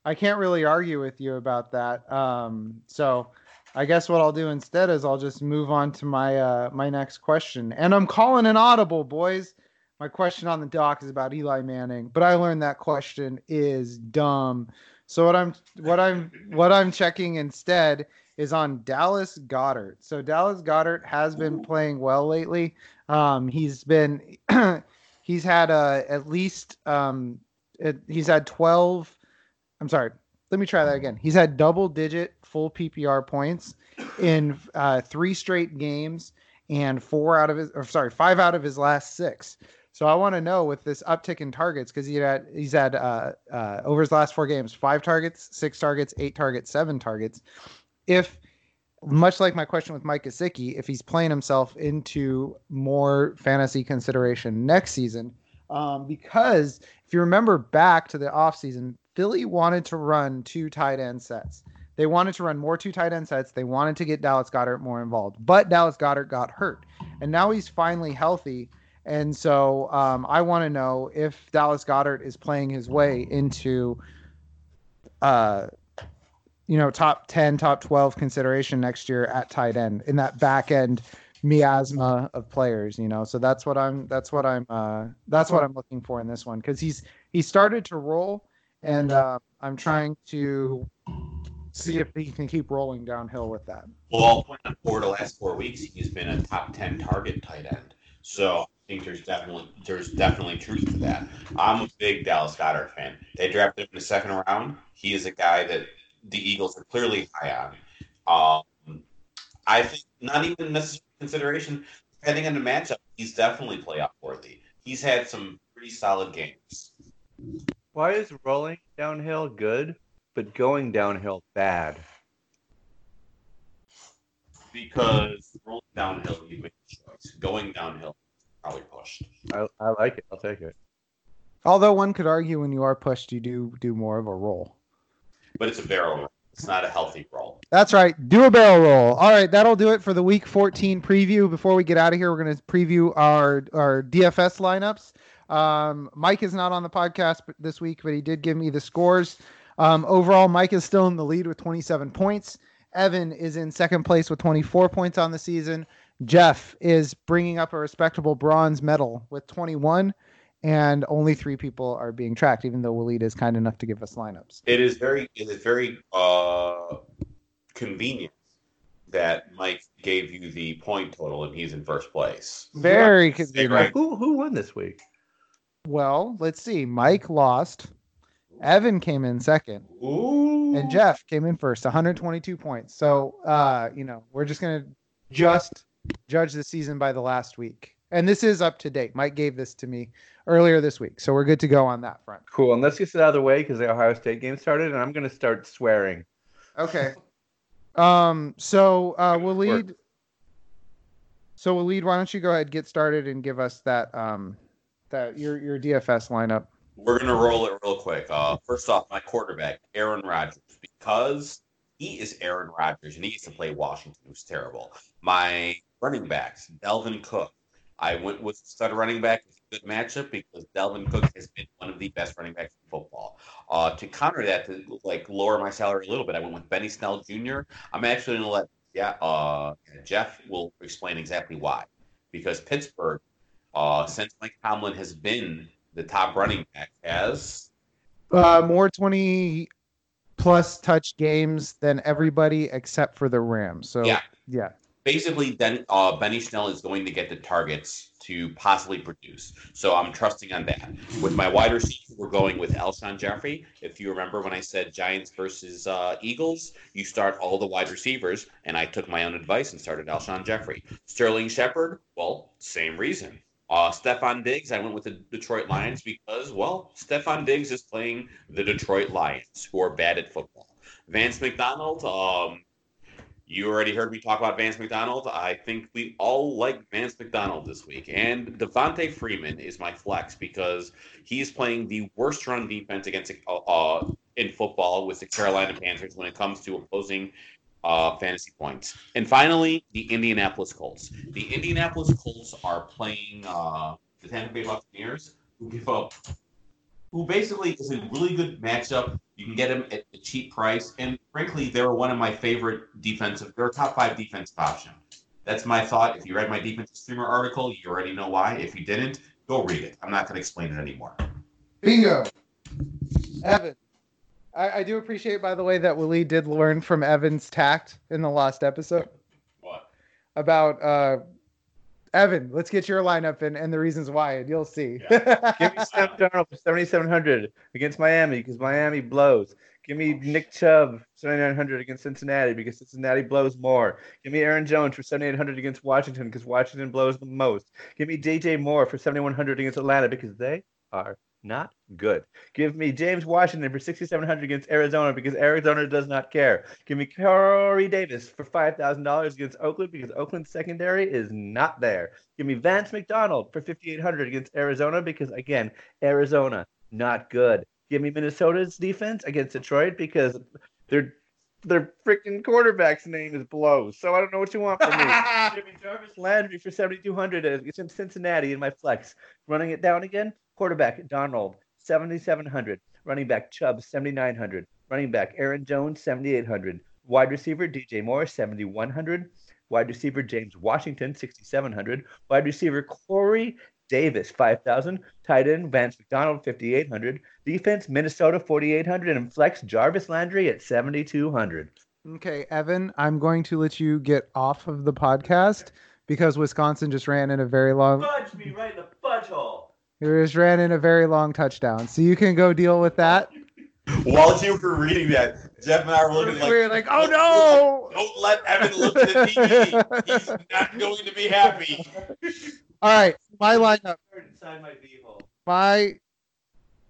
Speaker 1: I can't really argue with you about that. Um, so I guess what I'll do instead is I'll just move on to my uh, my next question, and I'm calling an audible, boys. My question on the dock is about Eli Manning, but I learned that question is dumb. So what I'm what I'm what I'm checking instead is on Dallas Goedert. So Dallas Goedert has been playing well lately. Um, he's been he's had uh, at least um, it, he's had 12 I'm sorry. Let me try that again. He's had double digit full PPR points in uh, three straight games and four out of his or sorry, five out of his last six. So I want to know with this uptick in targets because he had he's had uh, uh, over his last four games five targets, six targets, eight targets, seven targets. If much like my question with Mike Gesicki, if he's playing himself into more fantasy consideration next season, um, because if you remember back to the offseason, Philly wanted to run two tight end sets. They wanted to run more two tight end sets. They wanted to get Dallas Goedert more involved, but Dallas Goedert got hurt, and now he's finally healthy and so um, I want to know if Dallas Goedert is playing his way into, uh, you know, top 10, top 12 consideration next year at tight end in that back end miasma of players, you know. So that's what I'm that's what I'm uh that's what I'm looking for in this one cuz he's he started to roll and uh, I'm trying to see if he can keep rolling downhill with that.
Speaker 4: Well, I'll point out for the last four weeks, he's been a top 10 target tight end. So I think there's definitely there's definitely truth to that. I'm a big Dallas Goedert fan. They drafted him in the second round. He is a guy that the Eagles are clearly high on. Um, I think not even necessary consideration depending on the matchup. He's definitely playoff worthy. He's had some pretty solid games.
Speaker 3: Why is rolling downhill good, but going downhill bad?
Speaker 4: Because rolling downhill, you make a choice. Going downhill, probably pushed.
Speaker 3: I, I like it. I'll take it.
Speaker 1: Although one could argue when you are pushed, you do do more of a roll.
Speaker 4: But it's a barrel roll. It's not a healthy roll.
Speaker 1: That's right. Do a barrel roll. All right, that'll do it for the Week 14 preview. Before we get out of here, we're going to preview our our DFS lineups. Um, Mike is not on the podcast this week, but he did give me the scores. Um, overall, Mike is still in the lead with 27 points. Evan is in second place with 24 points on the season. Jeff is bringing up a respectable bronze medal with 21, and only three people are being tracked, even though Waleed is kind enough to give us lineups.
Speaker 4: It is very, it is very uh, convenient that Mike gave you the point total and he's in first place.
Speaker 1: Very convenient.
Speaker 4: Right.
Speaker 3: Who who won this week?
Speaker 1: Well, let's see. Mike lost. Evan came in second,
Speaker 4: Ooh.
Speaker 1: and Jeff came in first, 122 points. So, uh, you know, we're just gonna just judge the season by the last week. And this is up to date. Mike gave this to me earlier this week. So we're good to go on that front.
Speaker 3: Cool. And let's get it out of the way because the Ohio State game started, and I'm going to start swearing.
Speaker 1: Okay. Um. So uh, Waleed. So Waleed. Why don't you go ahead, get started, and give us that um that your your DFS lineup.
Speaker 4: We're gonna roll it real quick. Uh, first off, my quarterback, Aaron Rodgers, because he is Aaron Rodgers and he used to play Washington, who's terrible. My running backs, Dalvin Cook. I went with stud running back. It's a good matchup because Dalvin Cook has been one of the best running backs in football. Uh, to counter that, to like lower my salary a little bit, I went with Benny Snell Jr. I'm actually to let yeah, uh, Jeff will explain exactly why. Because Pittsburgh, uh, since Mike Tomlin has been the top running back, has
Speaker 1: Uh, more 20 plus touch games than everybody except for the Rams. So
Speaker 4: Yeah.
Speaker 1: yeah.
Speaker 4: basically then uh, Benny Snell is going to get the targets to possibly produce. So I'm trusting on that. With my wide receiver, we're going with Alshon Jeffery. If you remember when I said Giants versus uh, Eagles, you start all the wide receivers, and I took my own advice and started Alshon Jeffery. Sterling Shepard, well, same reason. Uh, Stefon Diggs, I went with the Detroit Lions because, well, Stefon Diggs is playing the Detroit Lions, who are bad at football. Vance McDonald, um, you already heard me talk about Vance McDonald. I think we all like Vance McDonald this week. And Devonta Freeman is my flex because he's playing the worst run defense against uh, uh, in football with the Carolina Panthers when it comes to opposing uh, fantasy points. And finally, the Indianapolis Colts. The Indianapolis Colts are playing uh, the Tampa Bay Buccaneers, who give up, who basically is a really good matchup. You can get them at a cheap price, and frankly, they're one of my favorite defensive. They're a top five defensive option. That's my thought. If you read my defensive streamer article, you already know why. If you didn't, go read it. I'm not going to explain it anymore.
Speaker 1: Bingo. Evan. I, I do appreciate, by the way, that Willie did learn from Evan's tact in the last episode
Speaker 4: What?
Speaker 1: about uh, Evan. Let's get your lineup and, and the reasons why, and you'll see.
Speaker 3: Give me Sam Darnold for 7,700 against Miami because Miami blows. Give me Nick Chubb 7,900 against Cincinnati because Cincinnati blows more. Give me Aaron Jones for 7,800 against Washington because Washington blows the most. Give me DJ Moore for 7,100 against Atlanta because they are not good. Give me James Washington for 6,700 against Arizona because Arizona does not care. Give me Corey Davis for $5,000 against Oakland because Oakland's secondary is not there. Give me Vance McDonald for 5,800 against Arizona because, again, Arizona not good. Give me Minnesota's defense against Detroit because their their freaking quarterback's name is Blows. So I don't know what you want from me. Give me Jarvis Landry for 7,200 against Cincinnati in my flex. Running it down again. Quarterback Darnold 7,700. Running back Chubb 7,900. Running back Aaron Jones 7,800. Wide receiver DJ Moore 7,100. Wide receiver James Washington 6,700. Wide receiver Corey Davis 5,000. Tight end Vance McDonald 5,800. Defense Minnesota 4,800 and flex Jarvis Landry at 7,200.
Speaker 1: okay, Evan, I'm going to let you get off of the podcast because Wisconsin just ran in a very long.
Speaker 3: Fudge me right in the fudge hole.
Speaker 1: He just ran in a very long touchdown, so you can go deal with that.
Speaker 2: While you were reading that, Jeff and I were looking like,
Speaker 1: we were like, oh no!
Speaker 2: don't let Evan look at the TV. He's not going to be happy.
Speaker 1: All right, my lineup.
Speaker 3: Inside my V-hole.
Speaker 1: my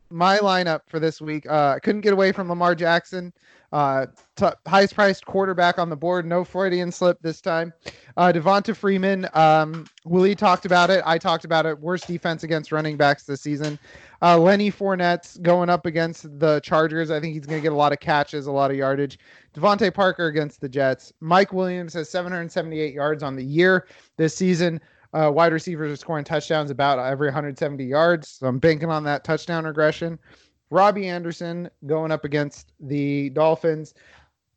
Speaker 1: my lineup for this week. Uh, I couldn't get away from Lamar Jackson. Uh, t- highest priced quarterback on the board. No Freudian slip this time. Uh, Devonta Freeman. Um, Willie talked about it. I talked about it. Worst defense against running backs this season. Uh, Lenny Fournette's going up against the Chargers. I think he's going to get a lot of catches, a lot of yardage. DeVante Parker against the Jets. Mike Williams has 778 yards on the year this season. Uh, wide receivers are scoring touchdowns about every 170 yards. So I'm banking on that touchdown regression. Robbie Anderson going up against the Dolphins.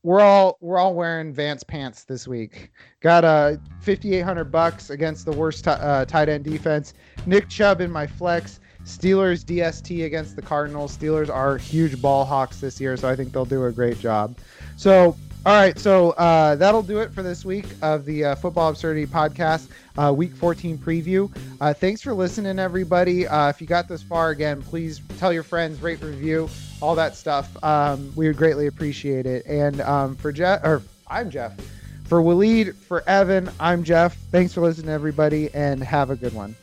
Speaker 1: We're all we're all wearing Vance pants this week. Got a uh, 5800 bucks against the worst t- uh, tight end defense. Nick Chubb in my flex. Steelers DST against the Cardinals. Steelers are huge ball hawks this year, so I think they'll do a great job. So all right, so uh, that'll do it for this week of the uh, Football Absurdity podcast, uh, week 14 preview. Uh, thanks for listening, everybody. Uh, if you got this far, again, please tell your friends, rate, review, all that stuff. Um, we would greatly appreciate it. And um, for Jeff, or I'm Jeff. For Waleed, for Evan, I'm Jeff. Thanks for listening, everybody, and have a good one.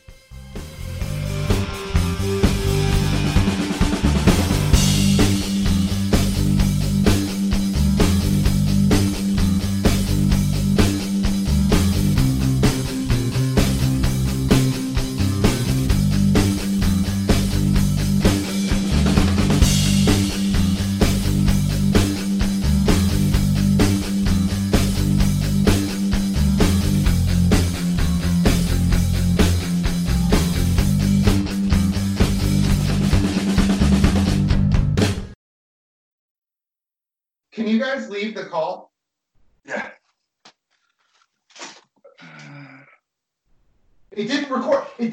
Speaker 1: Leave the call?
Speaker 3: Yeah.
Speaker 1: It didn't record. It